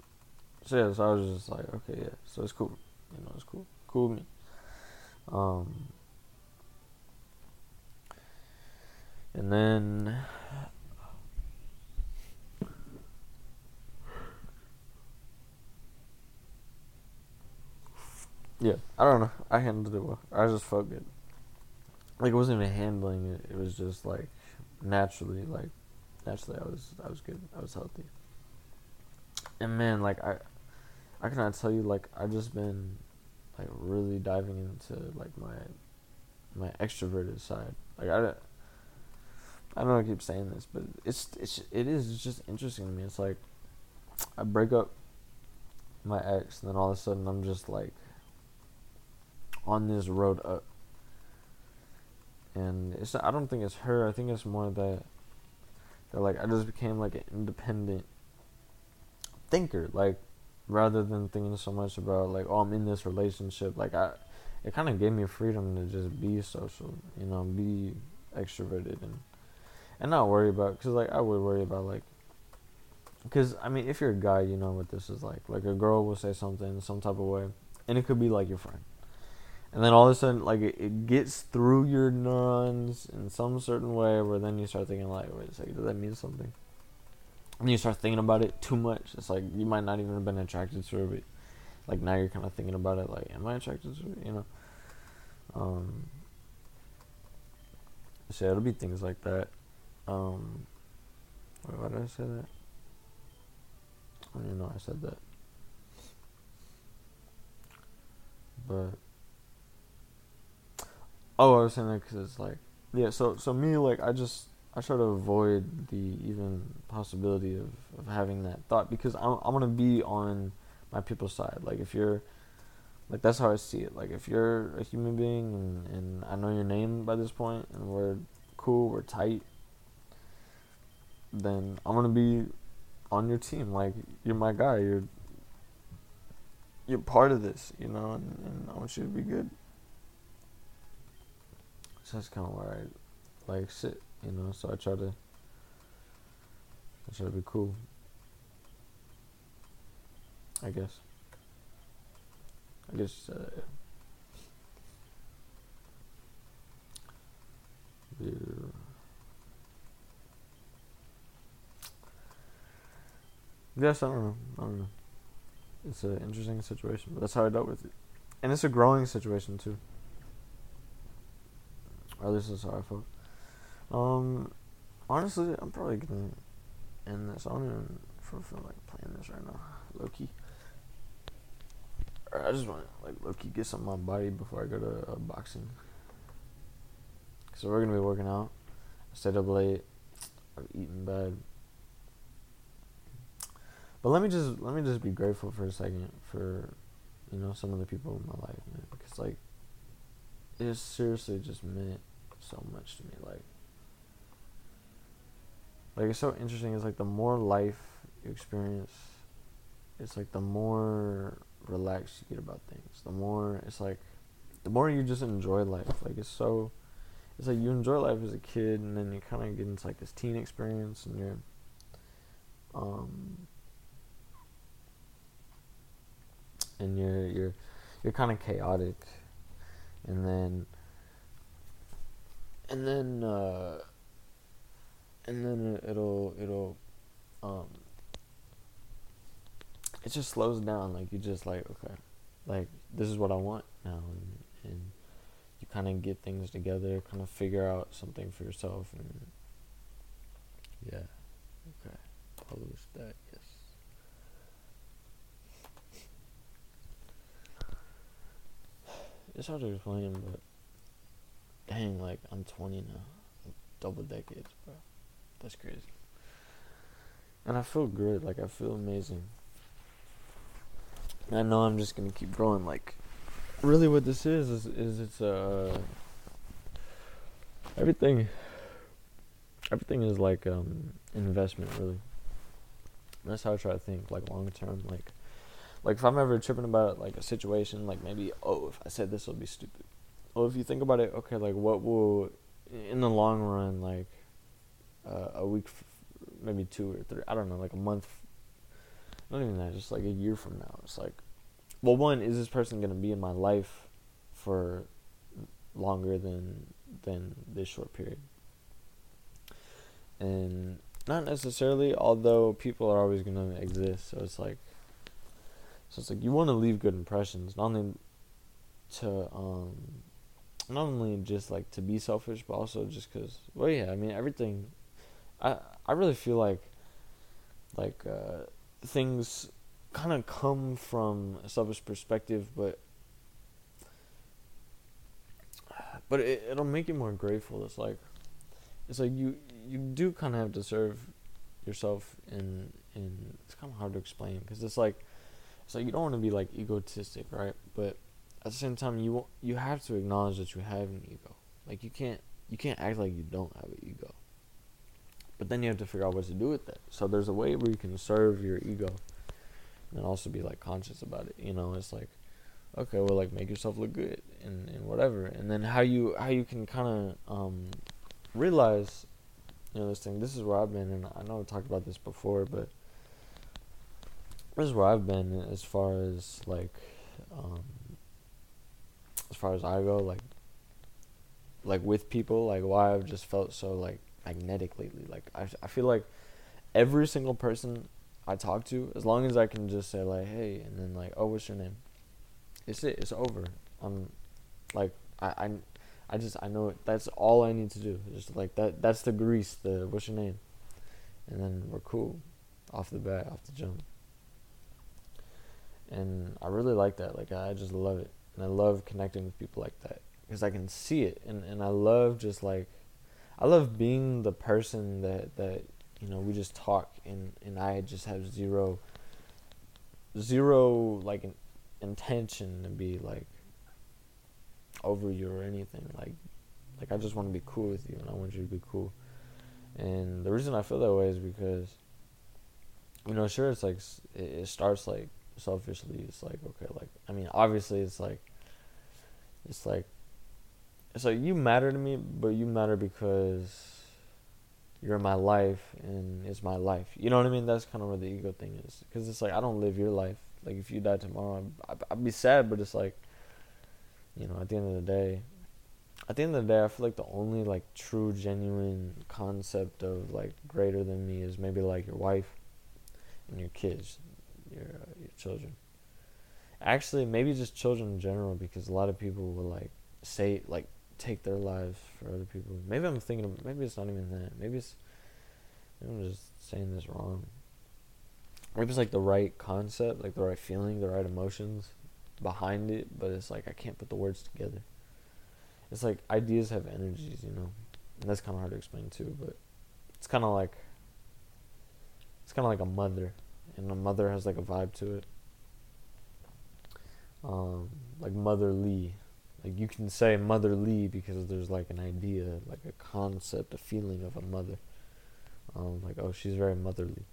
so yeah, so I was just like, okay, yeah, so it's cool. You know, it's cool. Cool me. Um and then Yeah, I don't know. I handled it well. I just felt good. Like it wasn't even handling it. It was just like naturally, like naturally, I was I was good. I was healthy. And man, like I, I cannot tell you. Like I've just been, like really diving into like my, my extroverted side. Like I, I don't know. I keep saying this, but it's it's it is it's just interesting to me. It's like, I break up my ex, and then all of a sudden I'm just like on this road up. And it's I don't think it's her. I think it's more that that like I just became like an independent thinker, like rather than thinking so much about like oh I'm in this relationship. Like I, it kind of gave me freedom to just be social, you know, be extroverted and and not worry about because like I would worry about like because I mean if you're a guy you know what this is like like a girl will say something some type of way and it could be like your friend and then all of a sudden like it, it, gets through your neurons in some certain way where then you start thinking like wait a second does that mean something? And you start thinking about it too much. It's like you might not even have been attracted to it but like now you're kind of thinking about it like am i attracted to her you know? Um so it'll be things like that. Um wait, why did i say that? I don't even know i said that. But Oh, I was saying that because it's like, yeah. So, so me, like, I just I try to avoid the even possibility of, of having that thought because I'm I'm gonna be on my people's side. Like, if you're, like, that's how I see it. Like, if you're a human being and and I know your name by this point and we're cool, we're tight, then I'm gonna be on your team. Like, you're my guy. You're you're part of this, you know, and, and I want you to be good. So that's kind of where I like sit, you know. So I try to, I try to be cool. I guess. I guess. Uh, yeah. Yes, I don't know. I don't know. It's an interesting situation, but that's how I dealt with it, and it's a growing situation too. Or at least that's how I felt. Um, honestly, I'm probably gonna end this. I don't even feel, like playing this right now, low key. Or I just want to like low key get some on my body before I go to uh, boxing. So we're gonna be working out. I stayed up late. I've eaten bad. But let me just let me just be grateful for a second for, you know, some of the people in my life, man. Because like, it seriously just meant so much to me. Like, like it's so interesting. It's like the more life you experience, it's like the more relaxed you get about things. The more it's like, the more you just enjoy life. Like it's so, it's like you enjoy life as a kid, and then you kind of get into like this teen experience, and you're, um, and you're you're you're kind of chaotic, and then and then uh, and then it'll it'll um it just slows down. Like you just like okay like this is what i want now. And, and you kind of get things together kind of figure out something for yourself. And yeah. Okay. Post that yes. It's hard to explain but dang, like I'm 20 now, double decades, bro. That's crazy. And I feel good, like I feel amazing. I know I'm just gonna keep growing. Like, really, what this is is, is it's uh everything. Everything is like um investment, really. That's how I try to think, like long term, like like if I'm ever tripping about like a situation, like maybe oh if I said this it'll be stupid. Well, if you think about it, okay, like what will in the long run like uh, a week, maybe two or three, I don't know, like a month. Not even that, just like a year from now. It's like, well, one is this person gonna be in my life for longer than than this short period, and not necessarily. Although people are always gonna exist, so it's like, so it's like you want to leave good impressions, not only to um, not only just like to be selfish, but also just because. Well, yeah, I mean everything. I I really feel like like uh, things kind of come from a selfish perspective, but but it, it'll make you more grateful. It's like it's like you you do kind of have to serve yourself and and it's kind of hard to explain because it's like it's like you don't want to be like egotistic, right? But at the same time, you you have to acknowledge that you have an ego. Like you can't you can't act like you don't have an ego. But then you have to figure out what to do with it. So there's a way where you can serve your ego and also be like conscious about it. You know, it's like okay, well like make yourself look good and, and whatever. And then how you how you can kinda um realize, you know, this thing, this is where I've been and I know I talked about this before, but this is where I've been as far as like um as far as I go, like like with people, like why I've just felt so like magnetic lately. Like I I feel like every single person I talk to, as long as I can just say like, hey, and then like, oh, what's your name? It's it. It's over. I'm like I I, I just I know. That's all I need to do. Just like that. That's the grease. The what's your name? And then we're cool, off the bat, off the jump. And I really like that. Like I just love it, and I love connecting with people like that. Because I can see it, and and I love just like, I love being the person that that you know we just talk and and I just have zero zero like an intention to be like over you or anything. Like like I just want to be cool with you and I want you to be cool. And the reason I feel that way is because you know sure it's like it, it starts like selfishly. It's like okay like I mean obviously it's like it's like like you matter to me but you matter because you're my life and it's my life. You know what I mean? That's kind of where the ego thing is. Because it's like, I don't live your life. Like, if you die tomorrow, I'd, I'd be sad, but it's like, you know, at the end of the day, at the end of the day, I feel like the only, like, true, genuine concept of, like, greater than me is maybe, like, your wife and your kids, your, uh, your children. Actually, maybe just children in general, because a lot of people will, like, say, like, take their lives for other people. Maybe I'm thinking maybe it's not even that. Maybe it's maybe I'm just saying this wrong. Maybe it's like the right concept, like the right feeling, the right emotions behind it, but it's like I can't put the words together. It's like ideas have energies, you know. And that's kind of hard to explain too, but it's kind of like it's kind of like a mother, and a mother has like a vibe to it. Um, like motherly, like you can say motherly because there's like an idea, like a concept, a feeling of a mother. Um, like oh, she's very motherly.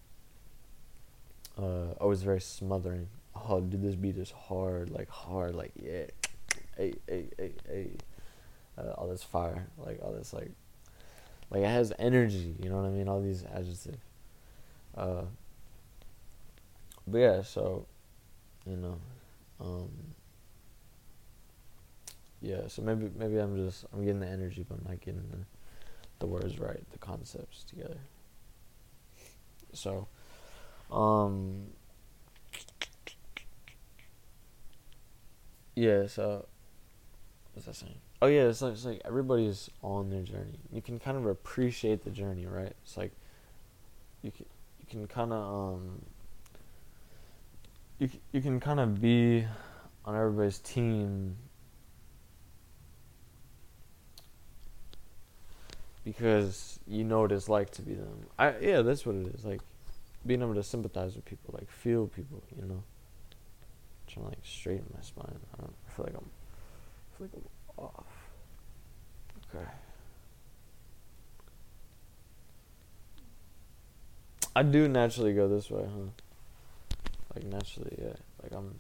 Uh, always very smothering. Oh, dude, this beat is hard, like hard, like yeah, hey, hey, hey, hey. Uh, all this fire, like all this like, like it has energy. You know what I mean? All these adjectives. Uh, but yeah, so, you know, um, yeah, so maybe maybe I'm just I'm getting the energy, but I'm not getting the the words right, the concepts together. So, um, yeah. So, what's that saying? Oh yeah, it's like, it's like everybody's on their journey. You can kind of appreciate the journey, right? It's like you can you can kind of um you you can kind of be on everybody's team because you know what it's like to be them. I yeah, that's what it is. Like being able to sympathize with people, like feel people, you know. I'm trying to like straighten my spine. I don't I feel like I'm I feel like I'm off. Okay. I do naturally go this way, huh? Like naturally, yeah. Like I'm,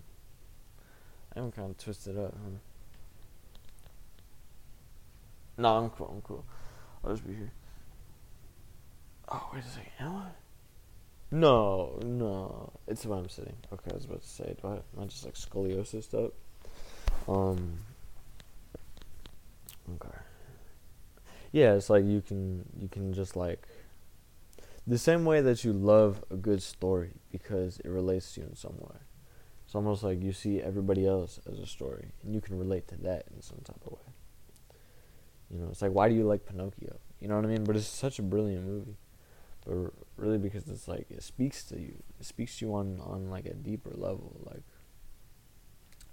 I'm kind of twisted up, huh? No, I'm cool. I'm cool. I'll just be here. Oh wait a second. No, no. It's where I'm sitting. Okay, I was about to say, do I am I just like scoliosis up? Um. Okay. Yeah, it's like you can you can just like the same way that you love a good story because it relates to you in some way. It's almost like you see everybody else as a story and you can relate to that in some type of way. You know, it's like why do you like Pinocchio? You know what I mean? But it's such a brilliant movie. But really because it's like it speaks to you. It speaks to you on on like a deeper level like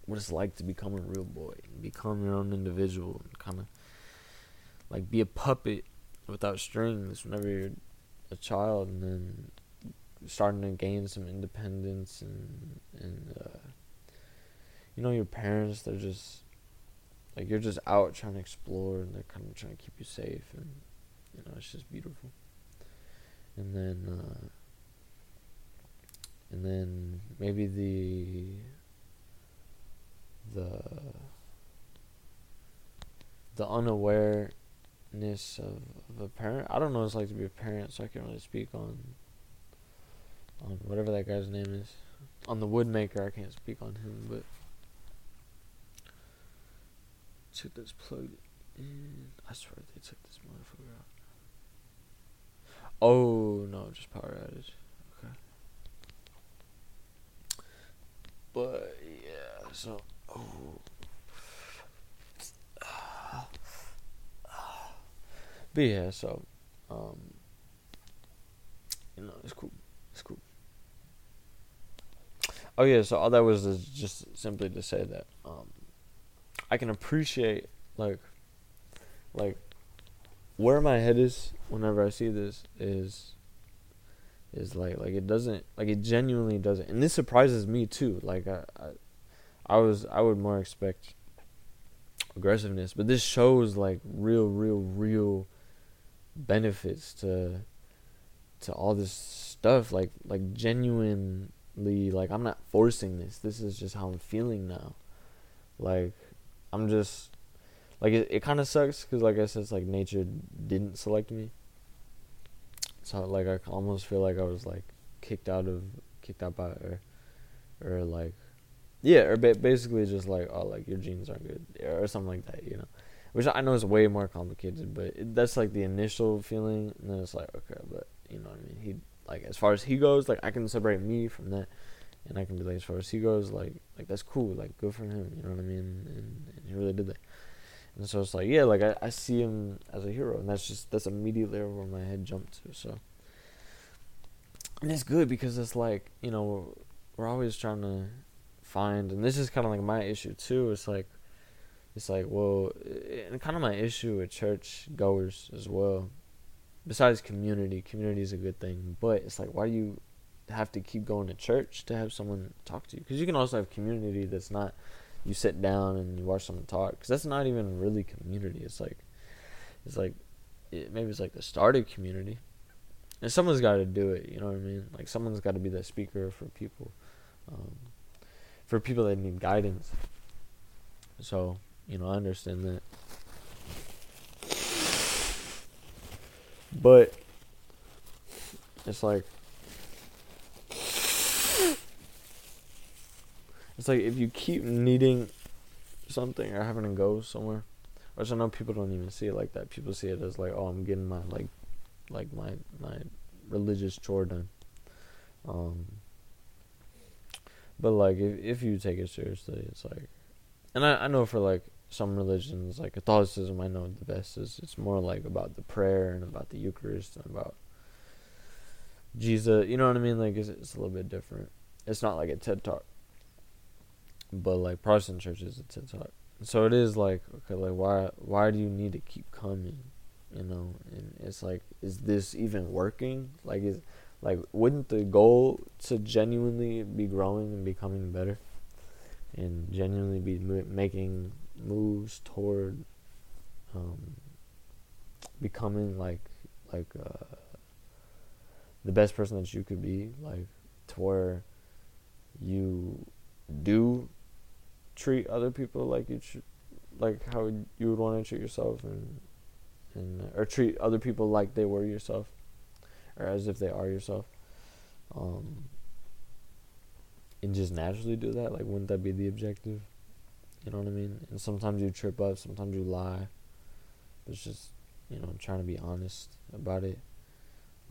what it's like to become a real boy, and become your own individual and kind of like be a puppet without strings whenever you're a child and then starting to gain some independence and and uh, you know your parents they're just like you're just out trying to explore and they're kind of trying to keep you safe and you know it's just beautiful. And then uh, and then maybe the the the unaware ness of, of a parent. I don't know what it's like to be a parent, so I can't really speak on on whatever that guy's name is. On the woodmaker, I can't speak on him, but took this plugged in. I swear they took this motherfucker out. Oh no, just power outage. Okay. But yeah, so oh But yeah, so um, you know, it's cool. It's cool. Oh yeah, so all that was just simply to say that um, I can appreciate like like where my head is whenever I see this is is like like it doesn't like it genuinely doesn't and this surprises me too like I, I I was I would more expect aggressiveness but this shows like real real real benefits to to all this stuff like like genuinely like I'm not forcing this. This is just how I'm feeling now. Like I'm just like it, it kind of sucks cuz like I said it's like nature didn't select me. So like I almost feel like I was like kicked out of kicked out by or or like yeah or ba- basically just like oh like your genes aren't good or something like that you know which I know is way more complicated, but that's like the initial feeling, and then it's like okay, but you know what I mean. He like as far as he goes, like I can separate me from that, and I can be like as far as he goes, like like that's cool, like good for him, you know what I mean, and, and he really did that. And so it's like yeah, like I, I see him as a hero, and that's just that's immediately where my head jumped to. So, and it's good because it's like you know we're always trying to find, and this is kind of like my issue too. It's like it's like, well, and kind of my issue with church goers as well. Besides community, community is a good thing, but it's like, why do you have to keep going to church to have someone talk to you? Because you can also have community that's not you sit down and you watch someone talk. Because that's not even really community. It's like, it's like, it, maybe it's like the started community, and someone's got to do it. You know what I mean? Like someone's got to be that speaker for people, um, for people that need guidance. So you know, I understand that. But it's like it's like if you keep needing something or having to go somewhere, which I know people don't even see it like that. People see it as like, oh, I'm getting my like, like my my religious chore done. Um, but like if if you take it seriously, it's like, and I I know for like some religions like Catholicism I know the best is it's more like about the prayer and about the Eucharist and about Jesus you know what I mean? Like it's, it's a little bit different. It's not like a TED talk but like Protestant churches a TED talk. So it is like okay like why why do you need to keep coming you know? And it's like is this even working? Like is like wouldn't the goal to genuinely be growing and becoming better and genuinely be making moves toward um, becoming like like uh, the best person that you could be, like to where you do treat other people like you tr- like how you would want to treat yourself and and or treat other people like they were yourself or as if they are yourself um and just naturally do that? Like wouldn't that be the objective you know what i mean and sometimes you trip up sometimes you lie but it's just you know trying to be honest about it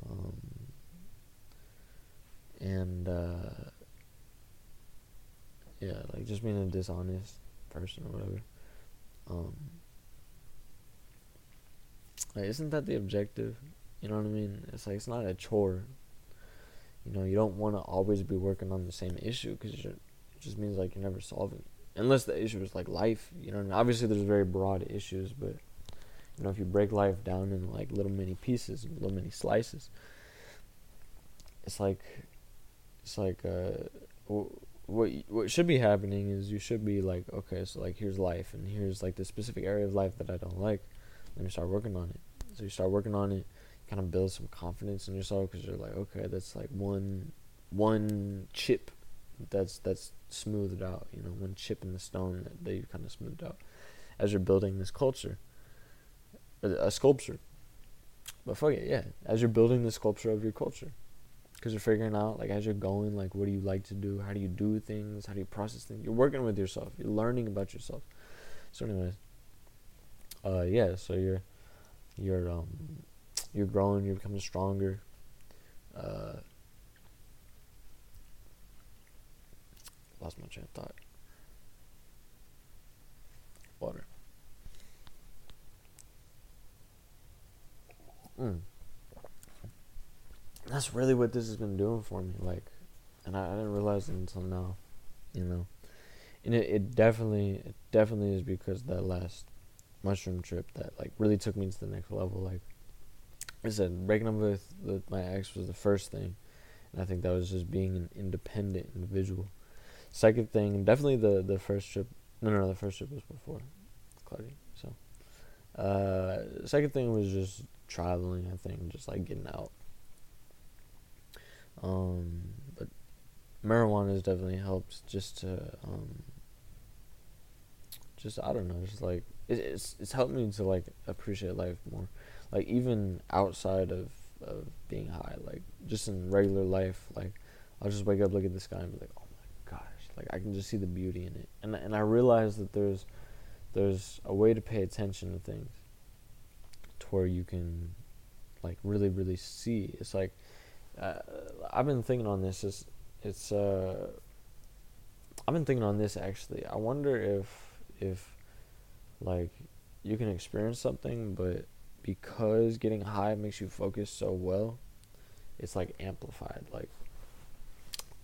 um and uh yeah like just being a dishonest person or whatever um like, isn't that the objective? You know what I mean? It's like it's not a chore. You know, you don't want to always be working on the same issue because it just means like you're never solving. Unless the issue is like life, you know. And obviously, there's very broad issues, but you know, if you break life down in like little mini pieces, little mini slices, it's like, it's like, uh, what what should be happening is you should be like, okay, so like here's life, and here's like the specific area of life that I don't like let me start working on it. So you start working on it, kind of build some confidence in yourself because you're like, okay, that's like one one chip that's that's smoothed out. You know, one chip in the stone that, you kind of smoothed out as you're building this culture, a, a sculpture. But fuck it, yeah. As you're building the sculpture of your culture, because you're figuring out like as you're going, like what do you like to do? How do you do things? How do you process things? You're working with yourself. You're learning about yourself. So, anyways, uh, yeah, so you're you're um you're growing, you're becoming stronger. Uh, lost my train of thought. Water. Mm. That's really what this has been doing for me. Like, and I, I didn't realize it until now, you know. And it, it definitely, it definitely is because that last mushroom trip that like really took me to the next level. Like I said, breaking up with, with my ex was the first thing, and I think that was just being an independent individual. Second thing, definitely the the first trip. No, no, no the first trip was before Claudia. So, uh, second thing was just traveling. I think just like getting out. Um, but marijuana has definitely helped just to um, just I don't know, just like it's it's helped me to like appreciate life more. Like even outside of of being high, like just in regular life, like I'll just wake up, look at the sky, and be like, oh like I can just see the beauty in it, and and I realize that there's there's a way to pay attention to things, to where you can, like really really see. It's like uh, I've been thinking on this. It's it's uh I've been thinking on this actually. I wonder if if like you can experience something but because getting high makes you focus so well it's like amplified like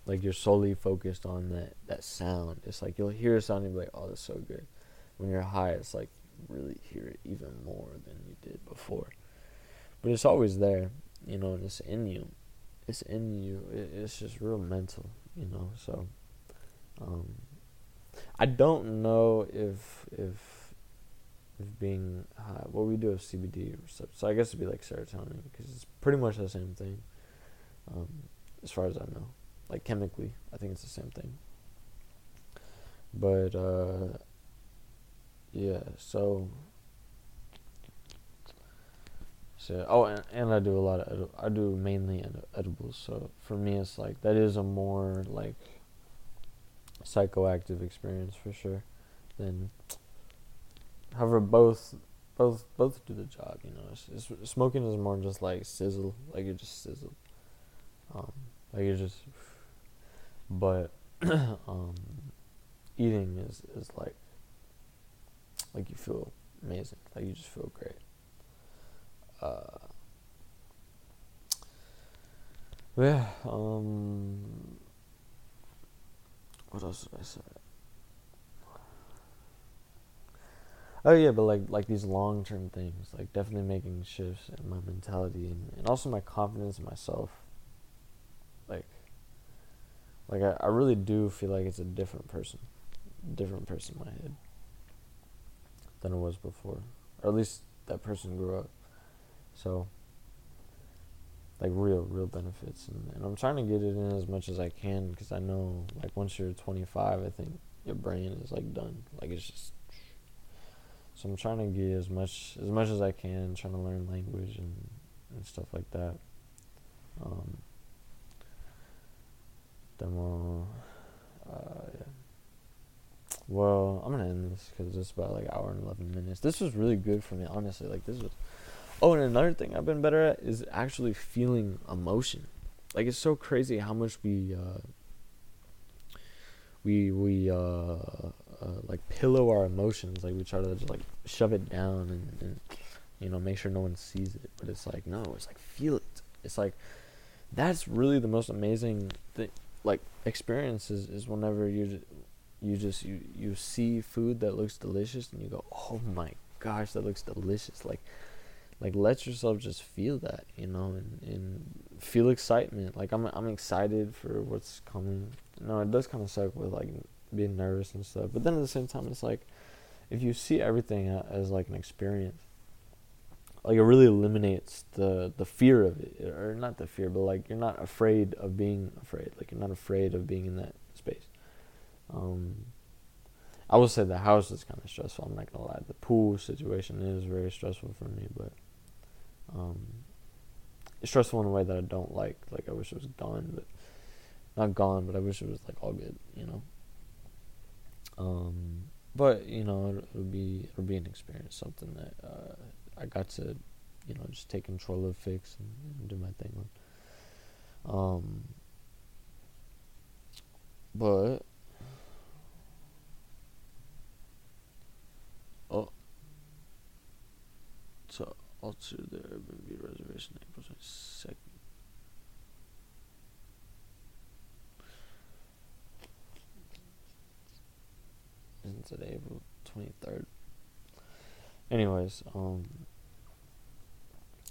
like you're solely focused on that that sound it's like you'll hear a sound and be like oh that's so good when you're high it's like really hear it even more than you did before but it's always there you know and it's in you it's in you it, it's just real mental you know so um I don't know if if if being high. What we do with CBD receptors. So I guess it'd be like serotonin because it's pretty much the same thing. Um, as far as I know, like chemically, I think it's the same thing. But uh, yeah, so. So, oh, and, and I do a lot of I do mainly edibles. So for me, it's like that is a more like psychoactive experience for sure. Then, however, both both both do the job. You know, it's, it's, smoking is more just like sizzle, like you just sizzle, um, like you just. But um, eating is is like like you feel amazing, like you just feel great. Uh, yeah, um, what else did I say? Oh yeah, but like like these long term things, like definitely making shifts in my mentality and, and also my confidence in myself. Like I, I really do feel like it's a different person. Different person in my head than it was before. Or at least that person grew up. So like real real benefits and, and i'm trying to get it in as much as i can because i know like once you're 25 i think your brain is like done like it's just so i'm trying to get as much as much as i can trying to learn language and and stuff like that um demo uh yeah well i'm gonna end this because it's about like hour and 11 minutes this was really good for me honestly like this was Oh, and another thing I've been better at is actually feeling emotion. Like it's so crazy how much we uh, we we uh, uh, like pillow our emotions. Like we try to just like shove it down and, and you know make sure no one sees it. But it's like no, it's like feel it. It's like that's really the most amazing thing. Like experience is, is whenever you you just you you see food that looks delicious and you go, oh my gosh, that looks delicious. Like like let yourself just feel that you know and, and feel excitement like i'm i'm excited for what's coming no it does kind of suck with like being nervous and stuff but then at the same time it's like if you see everything as like an experience like it really eliminates the the fear of it or not the fear but like you're not afraid of being afraid like you're not afraid of being in that space um I will say the house is kind of stressful. I'm not gonna lie. The pool situation is very stressful for me, but um, it's stressful in a way that I don't like. Like I wish it was gone, but not gone, but I wish it was like all good, you know. Um, but you know, it, will be it'll be an experience, something that uh, I got to, you know, just take control of, fix, and, and do my thing. Um, but oh, so alter the Airbnb reservation April 22nd. Isn't today April 23rd? Anyways, um,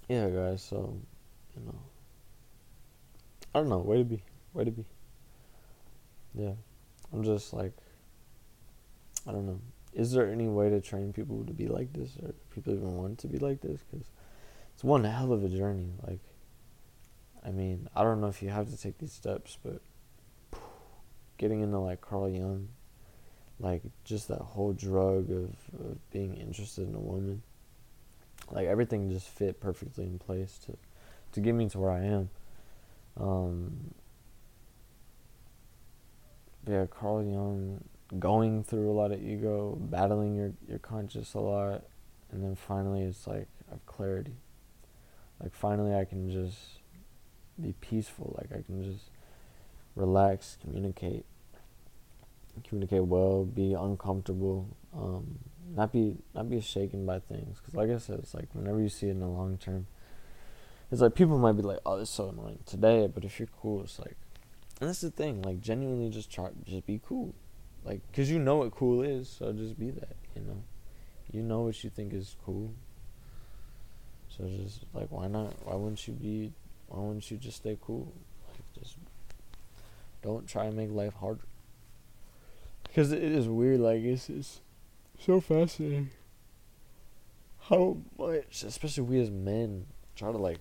yeah, guys, so, you know, I don't know, way to be, way to be. Yeah, I'm just like, I don't know. Is there any way to train people to be like this or people even want to be like this? Because it's one hell of a journey like i mean i don't know if you have to take these steps but getting into like carl jung like just that whole drug of, of being interested in a woman like everything just fit perfectly in place to to get me to where i am um yeah carl jung going through a lot of ego, battling your your conscious a lot, and then finally it's like I have clarity. Like finally I can just be peaceful. Like I can just relax, communicate, communicate well, be uncomfortable, um, not be not be shaken by things. Because like I said, it's like whenever you see it in the long term, it's like people might be like, "Oh, this is so annoying today," but if you're cool, it's like, and that's the thing. Like genuinely, just try, just be cool. Like, cause you know what cool is, so just be that. You know, you know what you think is cool. So just like, why not? Why wouldn't you be? Why wouldn't you just stay cool? Like, just don't try and make life harder. Because it is weird. Like, it's it's so fascinating. How much, especially we as men, try to like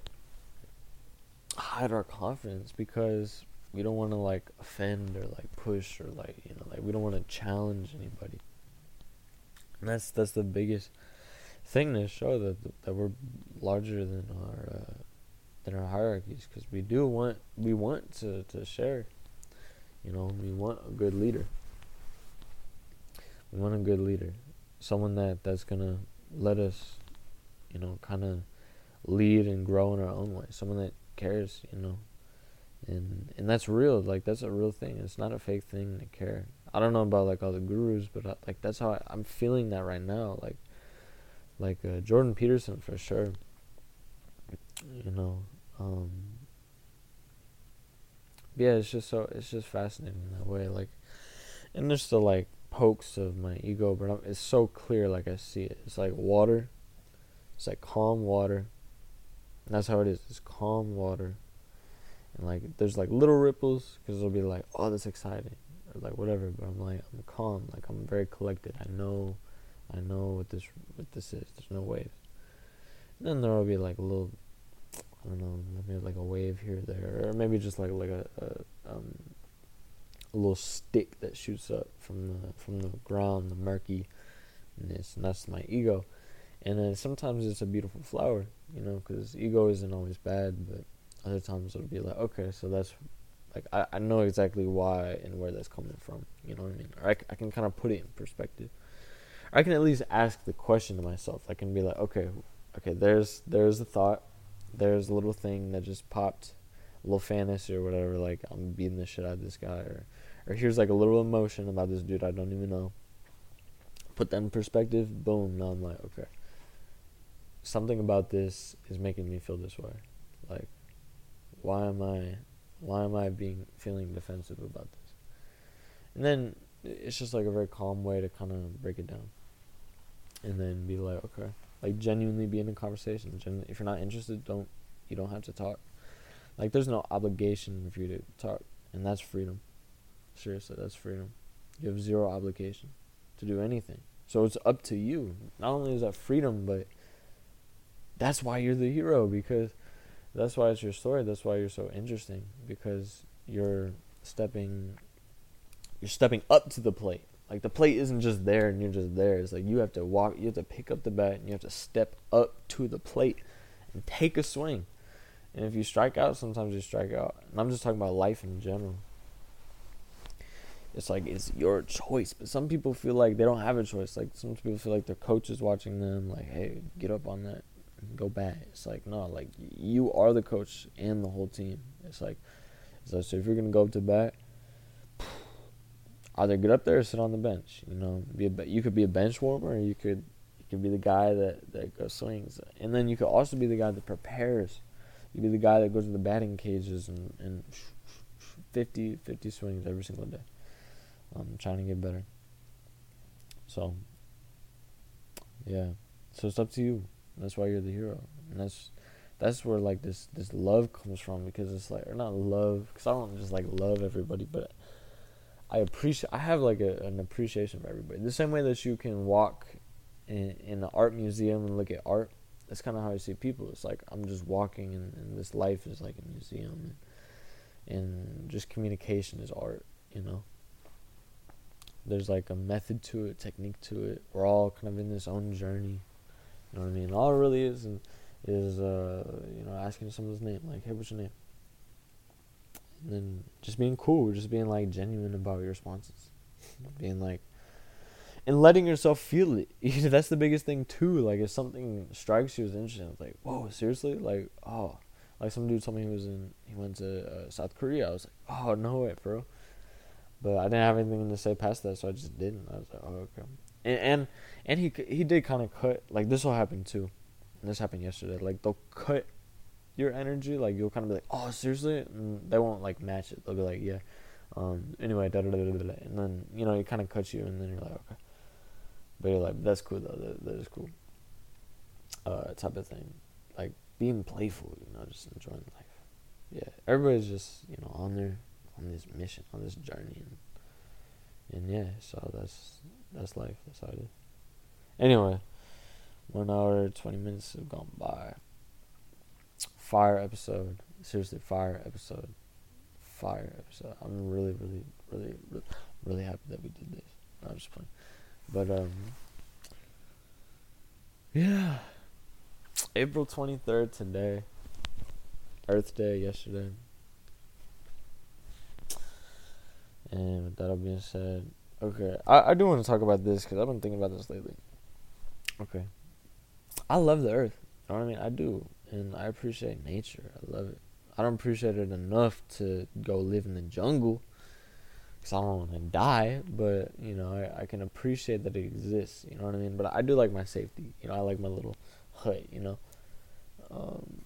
hide our confidence because we don't want to like offend or like push or like you know like we don't want to challenge anybody. And that's that's the biggest thing to show that that we're larger than our uh, than our hierarchies because we do want we want to to share you know we want a good leader. We want a good leader someone that that's gonna let us you know kind of lead and grow in our own way. Someone that cares you know. And and that's real like that's a real thing. It's not a fake thing to care. I don't know about like all the gurus but I, uh, like that's how I, i'm feeling that right now like like uh, jordan peterson for sure. You know um yeah it's just so it's just fascinating in that way like and there's still like pokes of my ego but I'm, it's so clear like i see it. It's like water. It's like calm water. And that's how it is. It's calm water. And like there's like little ripples because it'll be like oh that's exciting. Or like whatever but i'm like i'm calm. Like i'm very collected. I know i know what this what this is. There's no waves and then there will be like a little I don't know, maybe like a wave here or there, or maybe just like like a, a um a little stick that shoots up from the from the ground, the murkiness, and that's my ego. And then sometimes it's a beautiful flower, you know, because ego isn't always bad, but other times it'll be like, okay, so that's like I, I know exactly why and where that's coming from, you know what I mean? Or I, I can kind of put it in perspective. Or I can at least ask the question to myself. I can be like, okay, okay, there's there's a thought, there's a little thing that just popped, a little fantasy or whatever. Like I'm beating the shit out of this guy, or or here's like a little emotion about this dude I don't even know. Put that in perspective. Boom. Now I'm like, okay, something about this is making me feel this way. Like, why am I, why am I being feeling defensive about this? And then it's just like a very calm way to kind of break it down, and then be like, okay, like genuinely be in a conversation. Gen- if you're not interested, don't you don't have to talk. Like there's no obligation for you to talk, and that's freedom. Seriously, that's freedom. You have zero obligation to do anything. So it's up to you. Not only is that freedom, but that's why you're the hero because that's why it's your story. That's why you're so interesting because you're stepping you're stepping up to the plate. Like the plate isn't just there and you're just there. It's like you have to walk, you have to pick up the bat and you have to step up to the plate and take a swing. And if you strike out, sometimes you strike out. And I'm just talking about life in general. It's like it's your choice, but some people feel like they don't have a choice. Like some people feel like their coach is watching them. Like, hey, get up on that, go bat. It's like no, like you are the coach and the whole team. It's like, so if you're gonna go up to bat, either get up there or sit on the bench. You know, be a, you could be a bench warmer, or you could you could be the guy that that goes swings, and then you could also be the guy that prepares. You be the guy that goes to the batting cages and and 50, 50 swings every single day. I'm trying to get better. So, yeah. So it's up to you. That's why you're the hero, and that's that's where like this this love comes from because it's like or not love because I don't just like love everybody, but I appreciate. I have like a, an appreciation for everybody. The same way that you can walk in in an art museum and look at art. That's kind of how I see people. It's like I'm just walking, and, and this life is like a museum, and, and just communication is art. You know. There's like a method to it, technique to it. We're all kind of in this own journey. You know what I mean? All it really is is uh, you know asking someone's name, like, hey, what's your name? And then just being cool, just being like genuine about your responses, being like, and letting yourself feel it. That's the biggest thing too. Like if something strikes you as interesting, it's like, whoa, seriously? Like, oh, like some dude told me he was in, he went to uh, South Korea. I was like, oh no way, bro. But I didn't have anything to say past that, so I just didn't. I was like, oh okay. And and, and he he did kind of cut. Like this will happen too. And this happened yesterday. Like they'll cut your energy. Like you'll kind of be like, oh seriously, and they won't like match it. They'll be like, yeah. Um. Anyway, da da da da da. And then you know it kind of cuts you, and then you're like, okay. But you're like, that's cool though. That, that is cool. Uh, type of thing, like being playful. You know, just enjoying life. Yeah, everybody's just you know on their on this mission, on this journey, and and yeah, so that's that's life. That's how it is. Anyway, one hour twenty minutes have gone by. Fire episode, seriously, fire episode, fire episode. I'm really, really, really, really, really happy that we did this. No, I'm just playing, but um, yeah. April twenty third today. Earth Day yesterday. And with that all being said, okay, I, I do want to talk about this because I've been thinking about this lately. Okay, I love the earth. You know what I mean? I do, and I appreciate nature. I love it. I don't appreciate it enough to go live in the jungle because I don't want to die. But you know, I, I can appreciate that it exists. You know what I mean? But I do like my safety. You know, I like my little hut. You know. Um,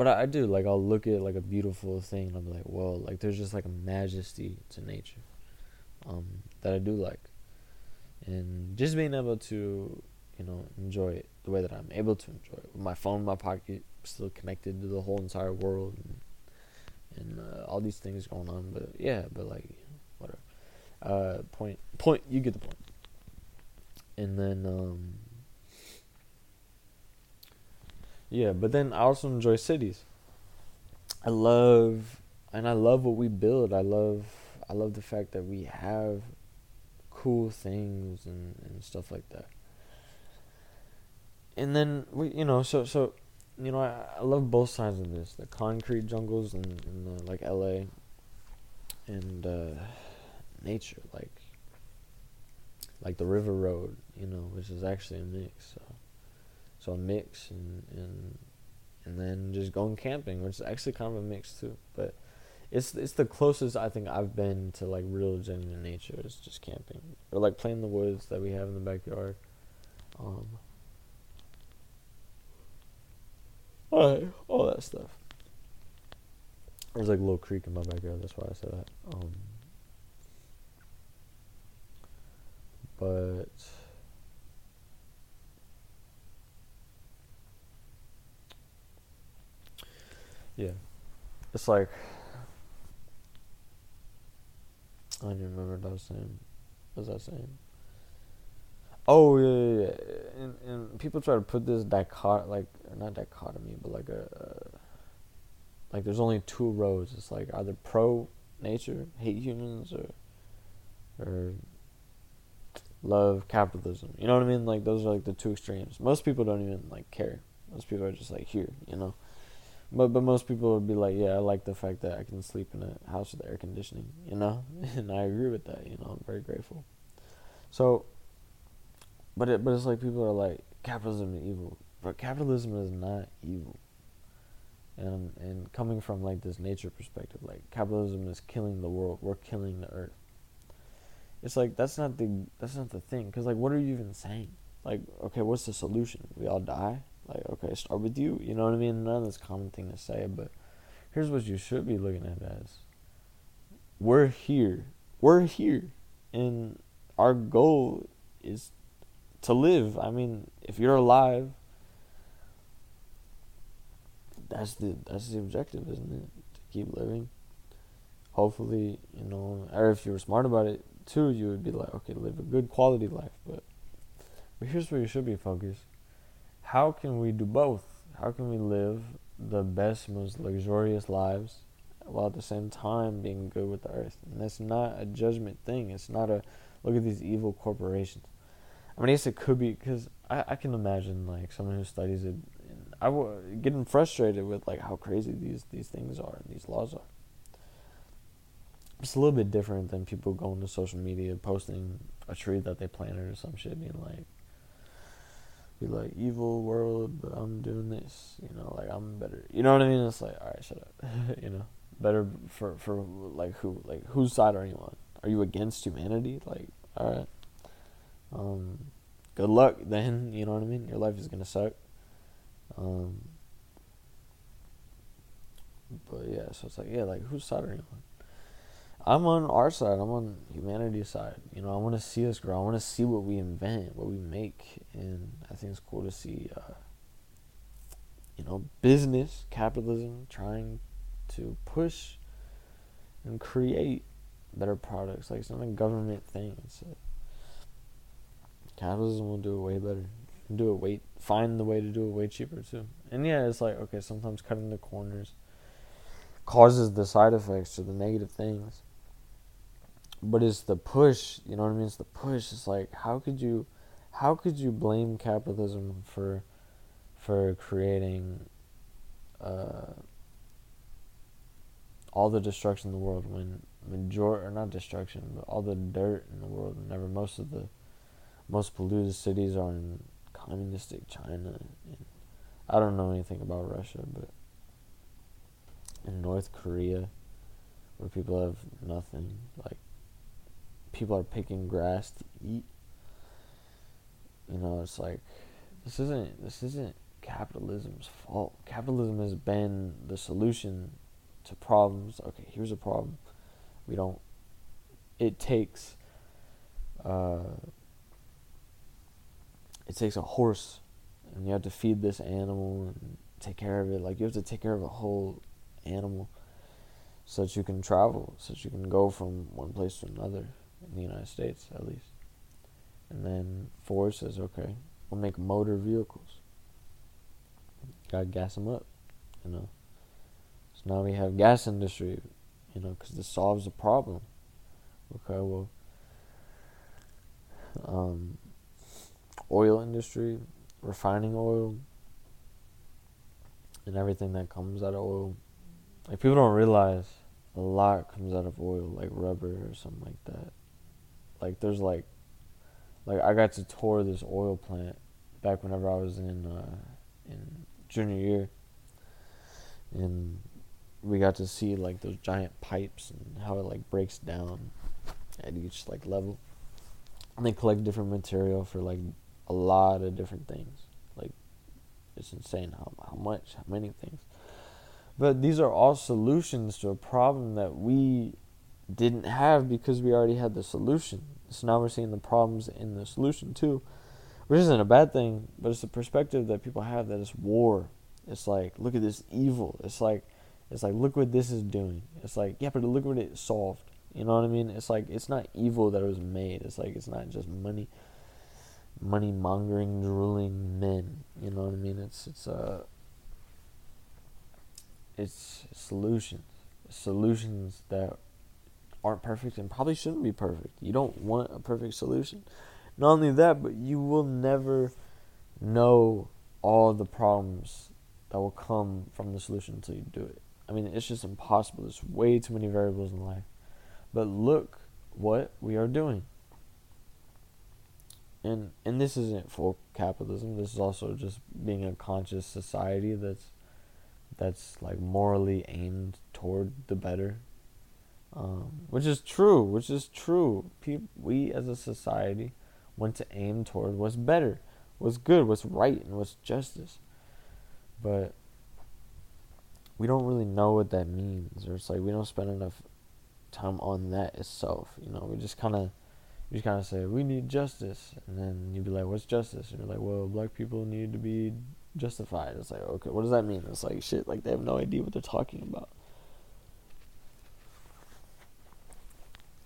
but I, I, do like I'll look at like a beautiful thing and I'm like, whoa, like there's just like a majesty to nature, um, that I do like, and just being able to, you know, enjoy it the way that I'm able to enjoy it with my phone in my pocket, still connected to the whole entire world, and, and uh, all these things going on. But yeah, but like whatever. Uh, point point, you get the point. And then um, Yeah, but then I also enjoy cities. I love and I love what we build. I love I love the fact that we have cool things and, and stuff like that. And then we you know, so so you know, I, I love both sides of this. The concrete jungles and, uh, like LA and uh, nature, like like the river road, you know, which is actually a mix. So so a mix and and and then just going camping, which is actually kind of a mix too. But it's it's the closest I think I've been to like real genuine nature is just camping or like playing the woods that we have in the backyard. Um, all, all that stuff. There's like a little creek in my backyard. That's why I said that. Um, but yeah, it's like I don't even remember what I was saying. What was I saying? Oh yeah, yeah, yeah. And and people try to put this dichot like not dichotomy, but like a uh, like there's only two roads. It's like either pro nature, hate humans, or or love capitalism. You know what I mean? Like those are like the two extremes. Most people don't even like care. Most people are just like here, you know. But but most people would be like, yeah, I like the fact that I can sleep in a house with air conditioning, you know, and I agree with that. You know, I'm very grateful. So, but it but it's like people are like capitalism is evil, but capitalism is not evil. And and coming from like this nature perspective, like capitalism is killing the world, we're killing the earth. It's like that's not the that's not the thing, because like what are you even saying? Like okay, what's the solution? We all die like, okay, start with you. You know what I mean? None of this common thing to say, but here's what you should be looking at as we're here. We're here. And our goal is to live. I mean, if you're alive, that's the that's the objective, isn't it? To keep living. Hopefully, you know, or if you were smart about it too, you would be like, okay, live a good quality life. But but here's where you should be focused how can we do both? How can we live the best, most luxurious lives while at the same time being good with the earth? And that's not a judgment thing. It's not a look at these evil corporations. I mean, I guess it could be because I, I can imagine like someone who studies it, I I w- getting frustrated with like how crazy these these things are and these laws are. It's a little bit different than people going to social media posting a tree that they planted or some shit, being like, be like evil world, but I'm doing this. You know, like I'm better. You know what I mean? It's like all right, shut up. you know, better for for like who like whose side are you on? Are you against humanity? Like all right, um, good luck then. You know what I mean? Your life is gonna suck. Um, but yeah, so it's like yeah, like whose side are you on? I'm on our side. I'm on humanity's side. You know, I want to see us grow. I want to see what we invent, what we make, and I think it's cool to see, uh, you know, business, capitalism, trying to push and create better products. Like it's not a government thing. It's a, capitalism will do it way better. Do it way find the way to do it way cheaper too. And yeah, it's like okay, sometimes cutting the corners causes the side effects or the negative things but it's the push you know what i mean? It's the push. It's like how could you how could you blame capitalism for for creating uh, all the destruction in the world when major or not destruction but all the dirt in the world whenever most of the most polluted cities are in communistic China and I don't know anything about Russia but in North Korea where people have nothing like people are picking grass to eat. You know, it's like this isn't this isn't capitalism's fault. Capitalism has been the solution to problems. Okay, here's a problem. We don't. It takes. Uh, it takes a horse, and you have to feed this animal and take care of it. Like you have to take care of a whole animal, so that you can travel, so that you can go from one place to another in the United States, at least. And then Ford says, okay, we'll make motor vehicles. gotta gas them up, you know. So now we have gas industry, you know, because this solves the problem. Okay, well, um, oil industry, refining oil, and everything that comes out of oil. Like people don't realize a lot comes out of oil, like rubber or something like that. Like there's like, like I got to tour this oil plant back whenever I was in uh, in junior year, and we got to see like those giant pipes and how it like breaks down at each like level. And they collect different material for like a lot of different things. Like it's insane how how much, how many things. But these are all solutions to a problem that we didn't have because we already had the solution. So now we're seeing the problems in the solution too, which isn't a bad thing, but it's the perspective that people have that it's war. It's like, look at this evil. It's like, it's like, look what this is doing. It's like, yeah, but look what it solved. You know what I mean? It's like, it's not evil that it was made. It's like, it's not just money, money mongering, drooling men. You know what I mean? It's, it's, uh, it's solutions. Solutions that aren't perfect and probably shouldn't be perfect. You don't want a perfect solution. Not only that, but you will never know all the problems that will come from the solution until you do it. I mean, it's just impossible. There's way too many variables in life. But look what we are doing. And and this isn't full capitalism. This is also just being a conscious society that's that's like morally aimed toward the better um, which is true, which is true. People, we as a society want to aim toward what's better, what's good, what's right, and what's justice. But we don't really know what that means, or it's like we don't spend enough time on that itself. You know, we just kind of, we just kind of say we need justice, and then you'd be like, "What's justice?" And you're like, "Well, black people need to be justified." It's like, okay, what does that mean? It's like shit. Like they have no idea what they're talking about.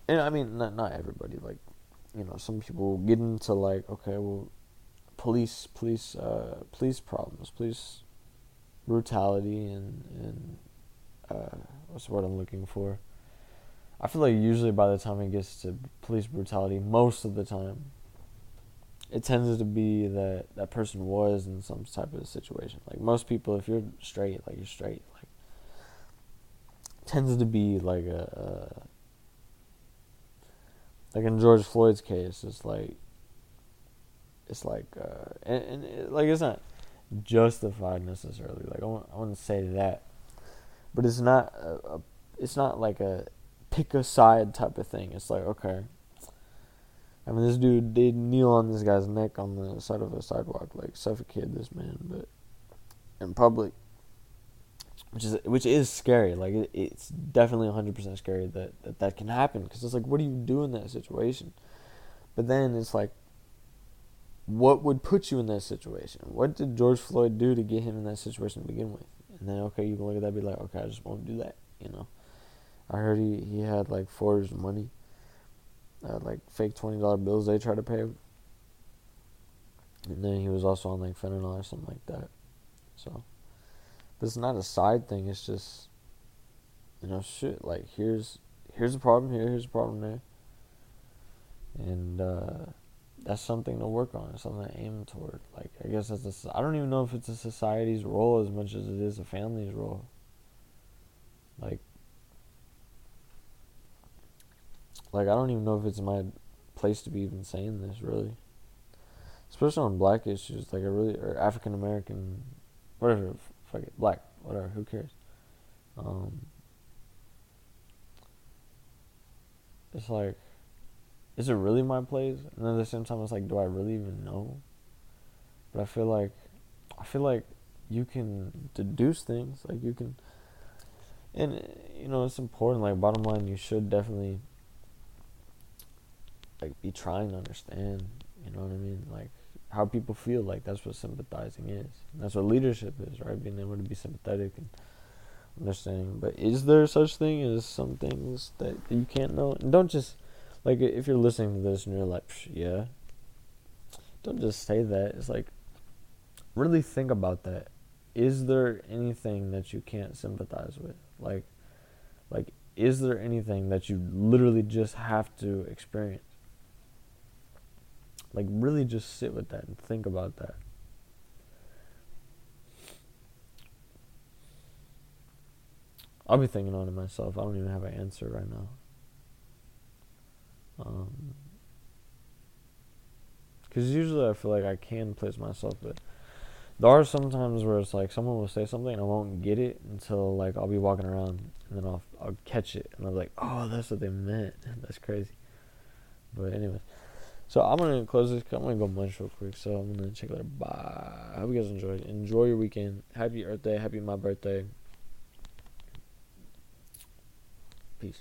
And I mean not not everybody like you know some people get into like okay well police police uh, police problems police brutality and and uh, what's the word I'm looking for? I feel like usually by the time it gets to police brutality most of the time it tends to be that that person was in some type of situation. Like most people if you're straight like you're straight like tends to be like a, a like in George Floyd's case, it's like it's like uh, and, and it, like it's not justified necessarily. Like I want I want to say that, but it's not a, a, it's not like a pick a side type of thing. It's like okay. I mean, this dude did kneel on this guy's neck on the side of a sidewalk, like suffocate this man, but in public, which is which is scary. Like it, it's definitely 100% scary that that, that can happen because it's like what do you do in that situation? But then it's like what would put you in that situation? What did George Floyd do to get him in that situation to begin with? And then okay, you can look at that and be like, okay, I just won't do that, you know. I heard he he had like forged money. Uh, like fake twenty dollar bills they tried to pay. And then he was also on like fentanyl or something like that. So but it's not a side thing. It's just, you know, shit. Like here's here's a problem here. Here's a problem there. And uh, that's something to work on. something to aim toward. Like I guess that's a. I don't even know if it's a society's role as much as it is a family's role. Like. Like I don't even know if it's my place to be even saying this really. Especially on black issues, like I really or African American, whatever fuck it, black, whatever, who cares? Um, it's like, is it really my place? And then at the same time, it's like, do I really even know? But I feel like, I feel like you can deduce things, like you can, and you know, it's important. Like bottom line, you should definitely like be trying to understand. You know what I mean? Like how people feel. Like that's what sympathizing is. That's what leadership is, right? Being able to be sympathetic and understanding. But is there such thing as some things that you can't know? And don't just like if you're listening to this and you're like, yeah. Don't just say that. It's like really think about that. is there anything that you can't sympathize with? Like, like, is there anything that you literally just have to experience? Like, really just sit with that and think about that. I'll be thinking on it myself. I don't even have an answer right now. Um, because usually I feel like I can place myself, but there are some times where it's like someone will say something and I won't get it until like I'll be walking around and then I'll I'll catch it and I'm like, oh, that's what they meant. that's crazy. But anyways, so I'm gonna close this. I'm gonna go munch real quick. So I'm gonna check later. Bye. I hope you guys enjoyed. Enjoy your weekend. Happy Earth Day. Happy my birthday. Peace.